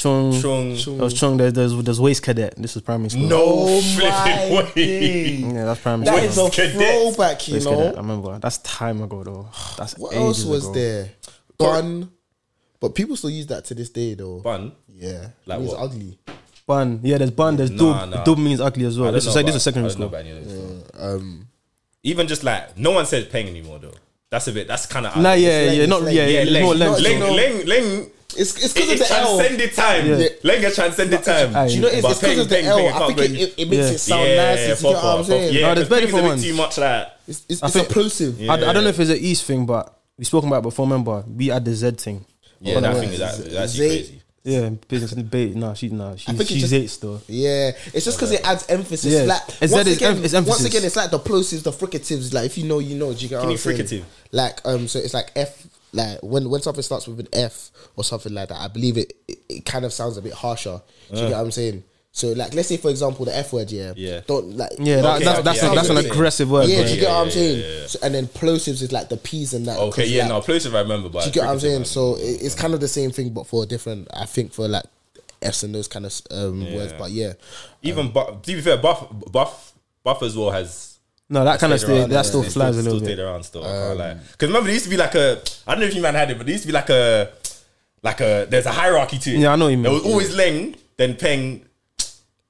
Chung. Chung. That was Chung. There's, there's, there's Waste Cadet. This is primary school. No Oh flipping my <laughs> way. days. Yeah, that's primary That school. is a Cadet. throwback, you Waste Cadet. I know. remember. That's time ago though. <sighs> That's What ages else was ago. there? Bun. But people still use that to this day, though. Bun. Yeah, Like it means what? ugly. Bun. Yeah, there's bun. There's Nah, dub. nah. Dub means ugly as I well. don't This know is like this about- is secondary I don't know school. about any of those. Um, Even just like no one says peng anymore though. That's a bit. That's kind of Nah, yeah, yeah, it's not like- yeah, yeah. yeah. Leng, More Leng, length. you know- Leng, Leng. It's it's It, because of it the L. transcended time. Yeah. Leng has transcended time. Do you know it's because of the peng, L. peng, I can't think it, it, it makes Yeah. it sound yeah, nicer. Do you get what I'm saying? Yeah, No, there's 'cause better peng's for bit. Too much like. It's, it's, I it's think- plosive. I, I don't know if it's an East thing, but we spoken about it before. Remember, we had the Z thing. Yeah, Oh, that no, thing is it's- that's crazy. Yeah, business and bait. Nah, she's nah, she's think she's just- eight still. Yeah, it's just because it adds emphasis. Yeah. Like It's once that it's again, em- it's once again, it's like the plosives, the fricatives. Like if you know, you know. Do you get what Give me I'm saying? fricative. Like um, so it's like F. Like when when something starts with an F or something like that, I believe it. It, it kind of sounds a bit harsher. Do you get what I'm saying? So like, let's say for example, the F word. Yeah. Yeah. Don't like. Yeah, that, Okay, that's okay, that's, yeah, a, that's I an aggressive word. Yeah, bro. do you get what I'm yeah, saying? yeah, yeah. So, and then plosives is like the P's and that. Okay, yeah, like, no, plosive I remember, but Do you get what I'm saying? So it- it's kind of the same thing, but for a different. I think for like F's and those kind of um, Yeah. words. But yeah, even buff, to be fair, buff, buff, buff as well has. No, that kind of stayed stay, around, that still It flies a still little stayed bit. around still. Because remember, there used to be like a. I don't know if you man had it, but there used to be like a, like a. There's a hierarchy to it. Yeah, I know what you mean. There was always Leng, then Peng,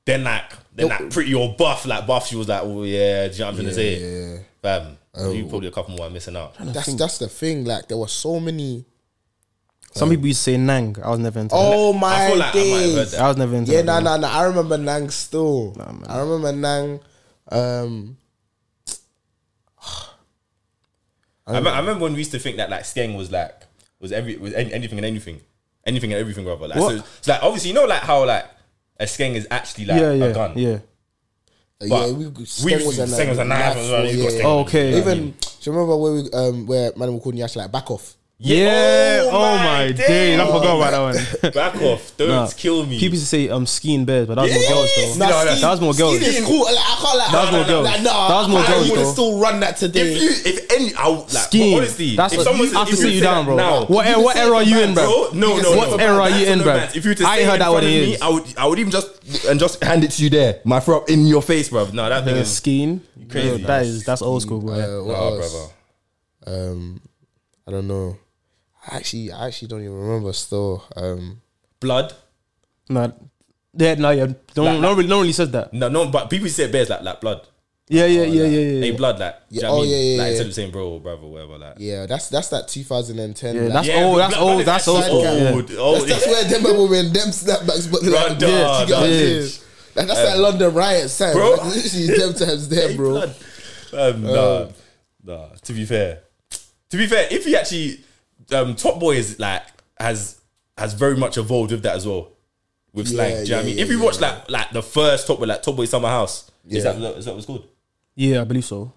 then like, then like pretty or buff. Like buff, she was like, oh yeah, do you know what I'm trying to say? Fam, you probably a couple more are missing out. that's that's the thing. Like there were so many. Some people used to say Nang. I was never into that. Oh I my feel like I might have heard days! that. I was never into Yeah, that. no, no, nah, nah. I remember Nang still. I remember Nang. Um, I, remember, I remember when we used to think that like skeng was like was every was any, anything and anything, anything and everything, rather. Like What? so, it's like obviously you know like how like a skeng is actually like Yeah, a gun. yeah. yeah, we, we Steng was a Steng was a knife as well, for- got yeah. Steng. Oh, okay. Even do you remember where we um where man were calling you actually like back off? Yeah. Oh, my days. I forgot about that one. <laughs> Back off! Don't Nah. kill me. People used to say I'm um skiing bears, but that was more girls though. Nah, Nah, that- ski- that was more girls. ski is cool. Like, I can't like. That was more nah, girls. Like, nah, That was more I girls, would still run that today. if you, if any, I would, like, Skiing. honestly, That's if what- someone I have to sit you down, bro. Now, What, You era, what era are you in, bro? Bro, no, no, say no. it era are you in, bro? If you were to I say heard that front one me. I would, I would even just and just hand it to you there, my front in your face, bro. No, that thing Uh, is skiing. crazy. That is that's old school, bro. Uh, what Nah, else? brother. Um, I don't know. I actually, I actually don't even remember. Still, um, Blood. Nah, yeah, no, yeah. Don't, Like- no, really, no, really says that. No, no, but people say bears like like blood. Yeah, yeah, yeah, yeah, yeah. Hey, yeah. blood, like. Yeah, Yeah, oh, oh, I mean? yeah, yeah, Like yeah. instead of saying bro or brother, whatever, like. yeah, that's that's that 2010. Yeah, like, that's Yeah, old. That's blood- blood old. is That's old actually school. Yeah. old. old. that's, that's where them people when them snapbacks, but like, Brother, yeah, do you get what I'm that saying? Like, that's that London riot time, Bro. bro. Literally them times there, bro. blood. Um, nah, nah. To be fair, to be fair, if he actually, um, Top Boy is like has has very much evolved with that as well, with slang. Yeah, Do you know what I mean? if you yeah, watch like like the first Top Boy, like Top Boy Summer House, Yeah. is that is that what's called? Yeah, I believe so.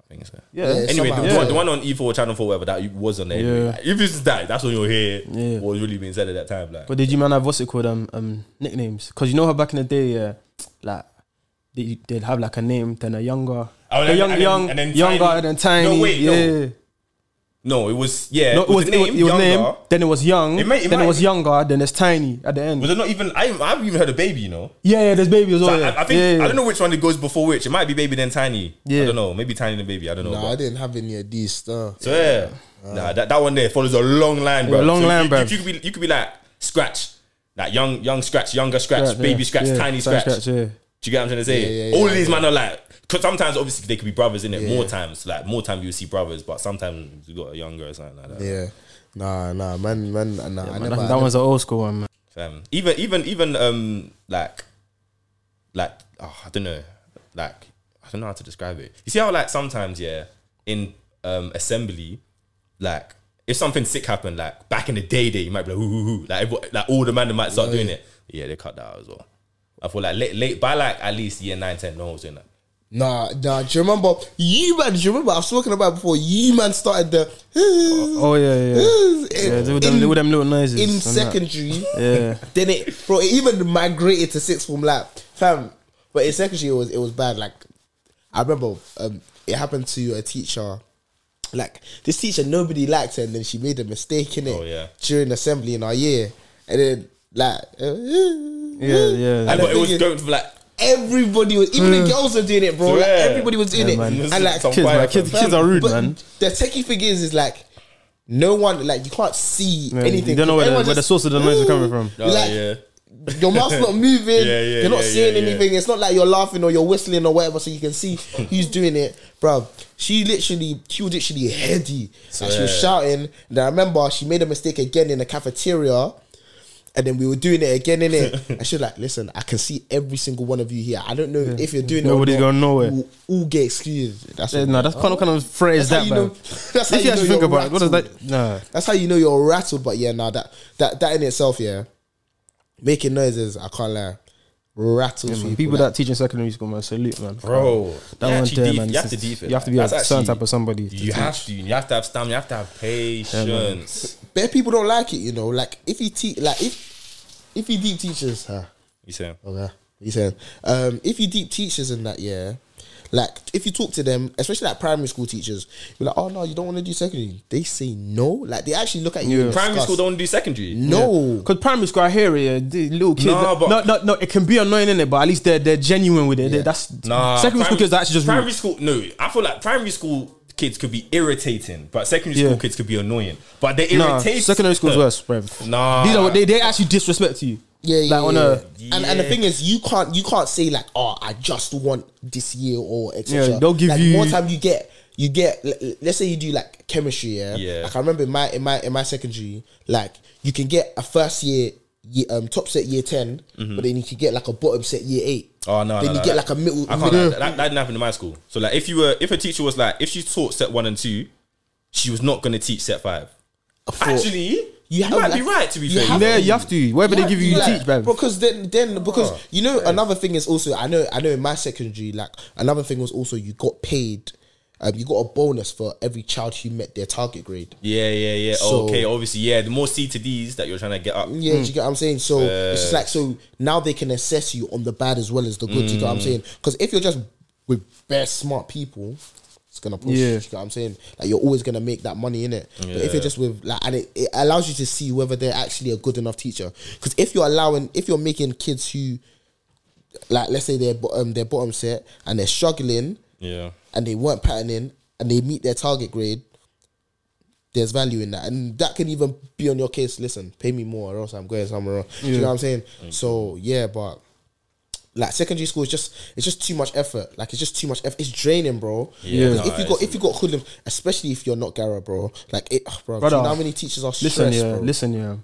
I think so. Yeah. Yeah, Anyway, the, Summer the House. one, the one on E4 Channel 4, whatever that was on there. anyway. Yeah. Like, if it's that, that's when you'll hear Yeah. what was really being said at that time. Like, But did you man have what's it called um um nicknames? Because you know how back in the day, yeah, like they, they'd have like a name, then a younger, Oh, a and- young, and then- young, and then younger, tiny. and then tiny. No, wait, yeah. no, it was yeah. No, it was, the it was, name, it was name, then it was young, It might- it then might- it was younger, then it's tiny at the end. Was it not even? I, I haven't even heard a baby. You know. yeah, yeah, there's baby as well. I, yeah. I think yeah, yeah. I don't know which one it goes before which. It might be baby then tiny. Yeah. I don't know. Maybe tiny then baby. I don't know. Nah, but- I didn't have any of these stuff. So yeah, nah, that, that one there follows a long line, bro. Yeah, long So line, you, bruv. You, you could be you could be like scratch, like young young scratch, younger scratch, Scratch, baby yeah. scratch, Yeah, tiny tiny scratch. yeah. Do you get what I'm trying to say? Yeah, yeah, All yeah, of these yeah. man are like, because sometimes obviously they could be brothers in it. Yeah. More times, like more time you see brothers, but sometimes you got a younger or something like that. Yeah, nah, nah, man, man, nah. I Man, never. that, I that never- an old school one, man. Fam. Even even even um like like oh, I don't know like I don't know how to describe it. You see how like sometimes yeah in um assembly like if something sick happened like back in the day day you might be like hoo, hoo, hoo. like everyone- like all the man might start doing it yeah they cut that out as well. I feel like late late by like at least year nine ten no one was doing that. Nah, nah. Do you remember you man? Do you remember I've spoken about it before? You man started the. Oh yeah, yeah. <laughs> yeah in, do them, do them little noises. in and that. secondary. Yeah. Then it, bro, it even migrated to sixth form lab, fam. But in secondary, it was it was bad. Like I remember, um, it happened to a teacher. Like this teacher, nobody liked her, and then she made a mistake in it Oh, yeah. during assembly in our year, and then like, uh, <laughs> Yeah, yeah. And but it was going for like everybody was, even the hmm. girls were doing it, bro. Like, Swear. everybody was doing Yeah, it, man. and like, Kids, man, kids, kids are rude, but man. the techie thing is, is like, no one, like, you can't see Yeah, anything. You don't know where the, where the source of the noise is coming from. oh, like, yeah. your mouth's not <laughs> moving. Yeah, yeah, you're not yeah, saying yeah, yeah. anything. It's not like you're laughing or you're whistling or whatever, so you can see who's doing it, bro. She literally, she was literally heady. And she was shouting. And I remember she made a mistake again in the cafeteria. And then we were doing it again in it. <laughs> And she was like, listen, I can see every single one of you here. I don't know if you're doing Nobody's it. or not. going nowhere. We'll all get excused. That's Yeah, what- nah, that's kind of kind of phrase That's how that, you know- <laughs> that's how If you you actually know think you're about it, What is that? No. That's how you know you're rattled. But yeah, nah, that that that in itself, yeah, making noises. I can't lie, rattles Yeah, people. People like- that teach in secondary school, man, salute, man. Bro, that you one actually there, deep- man. You have to just- deep it. You have to be a That's certain type of somebody. to You teach. have to. You have to have stamina. You have to have patience. bare people don't like it, you know. Like if he teach, like if if he deep teaches, huh? You saying? Okay, you saying, um, if he deep teaches in that, yeah, like if you talk to them, especially like primary school teachers, you're like, oh no, you don't want to do secondary. They say no, like they actually look at you. Yeah. Primary discuss. school don't do secondary. No, Because primary school, I hear it, yeah, the little kids. Nah, but- no, no, no, it can be annoying in it, but at least they're they're genuine with it. They- That's Nah, secondary school kids are actually just primary rude. school. No, I feel like primary school kids could be irritating, but secondary Yeah. school kids could be annoying. But they Nah, irritate. secondary school's uh, worse, bro. Nah. these are they they actually disrespect you. Yeah, yeah, like on yeah. a and and the thing is, you can't you can't say like, oh, I just want this year or etc. Yeah, they'll give like, you- more time. You get you get. l- l- Let's say you do like chemistry. Yeah, Yeah. Like I remember in my in my in my secondary, like you can get a first year. year um, top set year 10 but then you can get like a bottom set year eight. Mm-hmm. Oh no! Then no, you no, get that- like a middle. I can't. middle- That, that, that didn't happen in my school. So like, if you were, if a teacher was like, if she taught set one and two, she was not going to teach set five. for- Actually, You you, have, might like- be right. To be you fair, have- Yeah, you have to. Whatever they give you, you like, teach, bro. Because then, then because Oh, you know another thing is also I know I know in my secondary like another thing was also you got paid, um, you got a bonus for every child who met their target grade. Yeah, yeah, yeah. So- okay, obviously, yeah. The more C to D's that you're trying to get up. Yeah, do you get what I'm saying? So it's just like so now they can assess you on the bad as well as the good. Do you get what I'm saying? Because if you're just with best smart people, it's gonna push. Yeah. You know what I'm saying? Like you're always gonna make that money in it. But if you're just with like, and it, it allows you to see whether they're actually a good enough teacher. Because if you're allowing, if you're making kids who, like, let's say they're bottom, um, they're bottom set and they're struggling Yeah. and they weren't patterning and they meet their target grade, there's value in that. And that can even be on your case. Listen, pay me more or else I'm going somewhere else. Do you know what I'm saying? So yeah, but like secondary school is just it's just too much effort. Like it's just too much effort. It's draining, bro. Yeah. Because No, if you got if you got hoodlums, especially if you're not Gara, bro. Like it, ugh, bro. do Brother, you know how many teachers are stressed, Listen, yeah, bro? listen, yeah.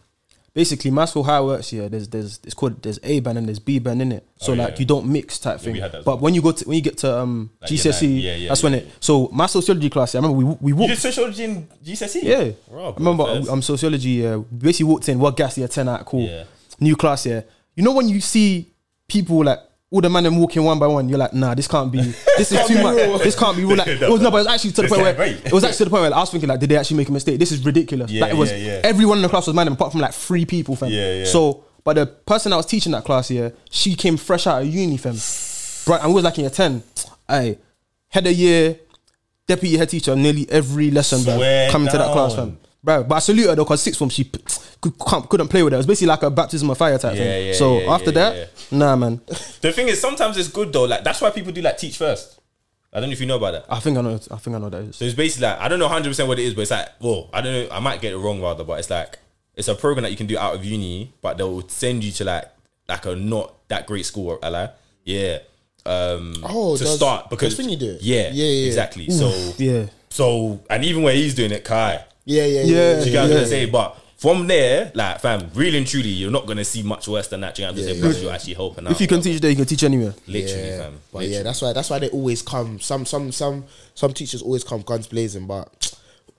Basically, maths for how it works here. There's there's it's called there's A band and there's B band in it. So Oh, like yeah. you don't mix type Yeah, thing. we had that but well. when you go to when you get to um Like GCSE. Yeah, yeah, that's yeah, when it. So my sociology class, I remember we we You walked. did sociology in GCSE? Yeah, Bro, I remember. I'm sociology. Yeah, we basically walked in. What gas? Yeah, ten out. Cool. Yeah. New class. Yeah. You know when you see people like all the man them walking one by one, you're like, nah, this can't be. This is too much. This can't be real. Like, <laughs> it was no, but it was actually to the point where it was actually to the point where I was thinking like, did they actually make a mistake? This is ridiculous. Yeah, like it was yeah, yeah. everyone in the class was man apart from like three people, fam. Yeah, yeah. So, but the person that was teaching that class here, she came fresh out of uni, fam. Right, and we was like in year ten. Hey, head of year, deputy head teacher, nearly every lesson, bro, coming to that class, fam. Bro, but I salute her though, because sixth form she p- <tsk> could, can't- couldn't play with it. It was basically like a baptism of fire type Yeah, thing. yeah, so yeah, after yeah, that, nah, man. The thing is, sometimes it's good though. Like that's why people do like teach first. I don't know if you know about that. I think I know. I think I know what that is. So it's basically like I don't know hundred percent what it is, but it's like well, I don't know. I might get it wrong rather, but it's like it's a program that you can do out of uni, but they'll send you to like like a not that great school. Or, like, yeah. Um, Oh, to does- start because does Finney do it? Yeah, Yeah, yeah, yeah. exactly. So Yeah. so and even where he's doing it, Kai. Yeah, yeah, Yeah, yeah. Do you get what I'm Yeah. gonna say? But from there, like fam, really and truly, you're not gonna see much worse than that. Do you get what I'm Yeah, saying? Plus, yeah. you're actually helping out. If you can teach there, you can teach anywhere. literally, yeah. fam. But Literally. yeah, that's why that's why they always come. Some some some some teachers always come guns blazing, but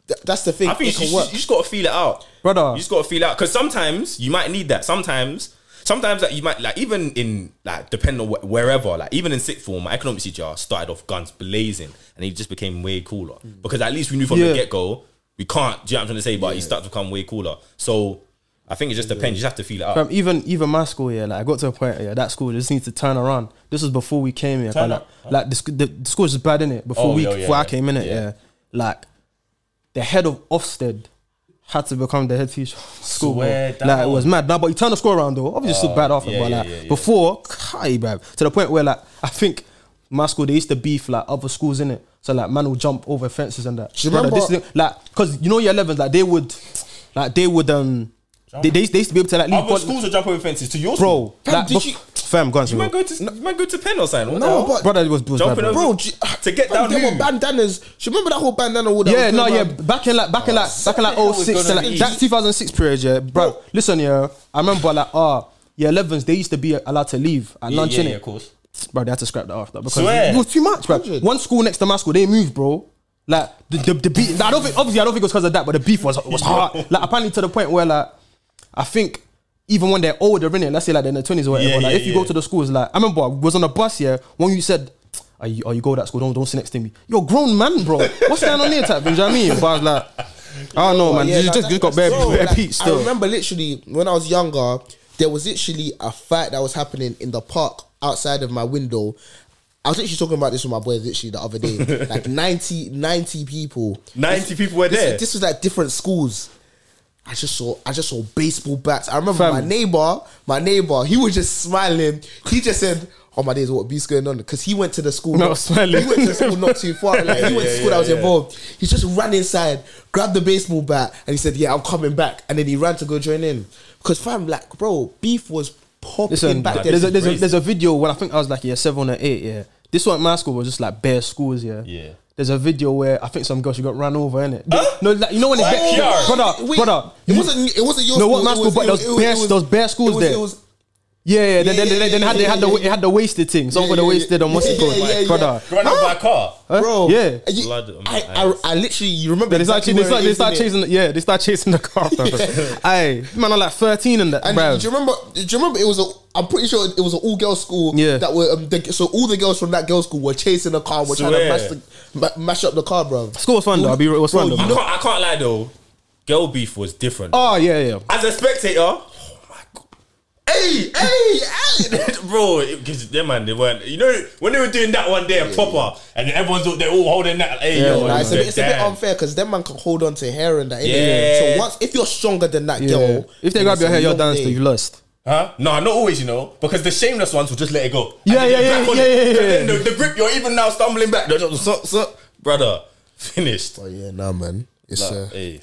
th- that's the thing. I think it you, can you, work. you just gotta feel it out, Brother. You just gotta feel it out because sometimes you might need that. Sometimes, sometimes like you might like even in like depending on wh- wherever, like even in sixth form, my economics teacher started off guns blazing, and he just became way cooler because at least we knew from Yeah. the get go we can't. Do you know what I'm trying to say? But he started to become way cooler. So I think it just depends. You just have to feel it out. Fam, even even my school, yeah, like I got to a point, yeah, that school just needs to turn around. This was before we came here. Turn Like, up? like the, the, the school was just bad in it before Oh, we yeah, yeah, before I came in it. Yeah. Yeah. like the head of Ofsted had to become the head teacher. of School. Swear like it was mad. Now, but he turned the school around though. Obviously, still oh, bad after, yeah, but like yeah, yeah. before, kai, bruv, to the point where like I think my school they used to beef like other schools in it. So like man will jump over fences and that. Do Brother, remember- this thing- like because you know your 11s like they would, like they would um. They, they, used, they used to be able to like leave Other ball- schools are jump over fences to your bro. school. Fam, like, did bef- you- fam, go on, You might bro. go to you might go to pen or something. What No, but- brother, it was, it was bad, Jumping bro. over- Bro, do To get fam, down there were bandanas. Do you remember that whole bandana? All that Yeah, no, yeah. Back in like, back in like, back in like hell was 06, going like, that 2006 period, yeah, bro. Listen, yeah, I remember like, ah, yeah, 11s. They used to be allowed to leave at Yeah, lunch, yeah, innit? yeah, of course. Bro. They had to scrap that after because Swear. it was too much, bro. 100. One school next to my school, they moved, bro. Like the the, the beef. I don't think obviously I don't think it was because of that, but the beef was was hard. <laughs> Like apparently to the point where like I think. Even when they're older, innit? Let's say like they're in their twenties or whatever. Yeah, like yeah, if you yeah. go to the schools, like I remember I was on a bus here when you said, "Are you, are you go to that school? Don't don't sit next to me." You're a grown man, bro. What's going on here, type? thing, Do you know what I mean? But I was like, I don't know, man. Yeah, you like, just, that- just got bare, bro, bare like, peach I remember literally when I was younger, there was literally a fight that was happening in the park outside of my window. I was actually talking about this with my boys literally the other day. <laughs> like 90, 90 people. 90 people were This, there. this was like different schools. I just saw I just saw baseball bats. I remember Fam. my neighbor, my neighbor, he was just smiling. He just said, Oh my days, what beef's going on? Because he went to the school. No, not, smiling. He went to the school not too far. Like he <laughs> went to Yeah, school that was yeah. involved. He just ran inside, grabbed the baseball bat, and he said, Yeah, I'm coming back. And then he ran to go join in. Because fam, like, bro, beef was popping Listen, back then. there's a, there's, a, there's a video when I think I was like yeah seven or eight yeah. This one at my school was just like bare schools yeah. Yeah. There's a video where I think some girl she got ran over in it. No, like, you know when it's What? bare, PR? brother, Wait, brother. it wasn't. It wasn't your No, school. what my school, but it there was- was bare- was- there was bare schools it was- there. It was, Yeah, yeah. Then, Yeah, then, yeah, then, then had, they yeah, had the yeah, it had the wasted thing. Some Yeah, for the yeah, wasted on what's it called, yeah, yeah. brother. Run over by a car. bro. Yeah. you- Blood on my I. I, I literally, you remember? Then they start, exactly they where start, it they is, start chasing. the- Yeah, they start chasing the car. <laughs> Hey, man, I'm like 13 and that, And bro. do you remember? Do you remember? It was a. I'm pretty sure it was an all girls school. Yeah. That were um, the, so all the girls from that girls school were chasing the car. Were trying to mash the ma- mash up the car, bro. School was fun though. I'll be real, it was fun though. I can't, I can't lie though. Girl beef was different. Oh yeah, yeah. As a spectator, my god. Hey, hey, hey, <laughs> bro! Because them man, they weren't. You know, when they were doing that one day, proper, and everyone's all- they're all holding that. Hey, yo, Nah, it's a bit, it's a bit unfair because them man can hold on to hair and that. innit? Yeah. So once if you're stronger than that Yeah. girl, If they grab your hair, you're long danced. You've lost. Huh? No, not always, you know, because the shameless ones will just let it go. And Yeah, yeah, yeah, yeah, it. yeah, 'Cause yeah. then The, the grip, you're even now stumbling back. Just, so, so, brother, <laughs> finished. Oh yeah, nah, man. It's Like, uh, hey,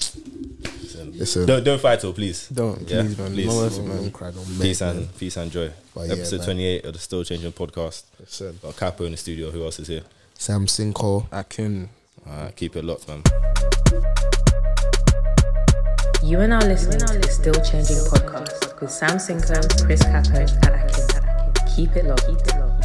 it's a don't don't fight, though, please. Don't, Yeah, please, man. please. Not worth man. Don't cry, don't Peace make, man. and peace and joy. But Episode man. 28 of the Still Changing podcast. Listen. Got Capo in the studio. Who else is here? Sam Sinko. I can. Alright, keep it locked, man. You are now listening to the Still Changing podcast with Sam Sinko, Chris Capo, and Akin. Keep it locked.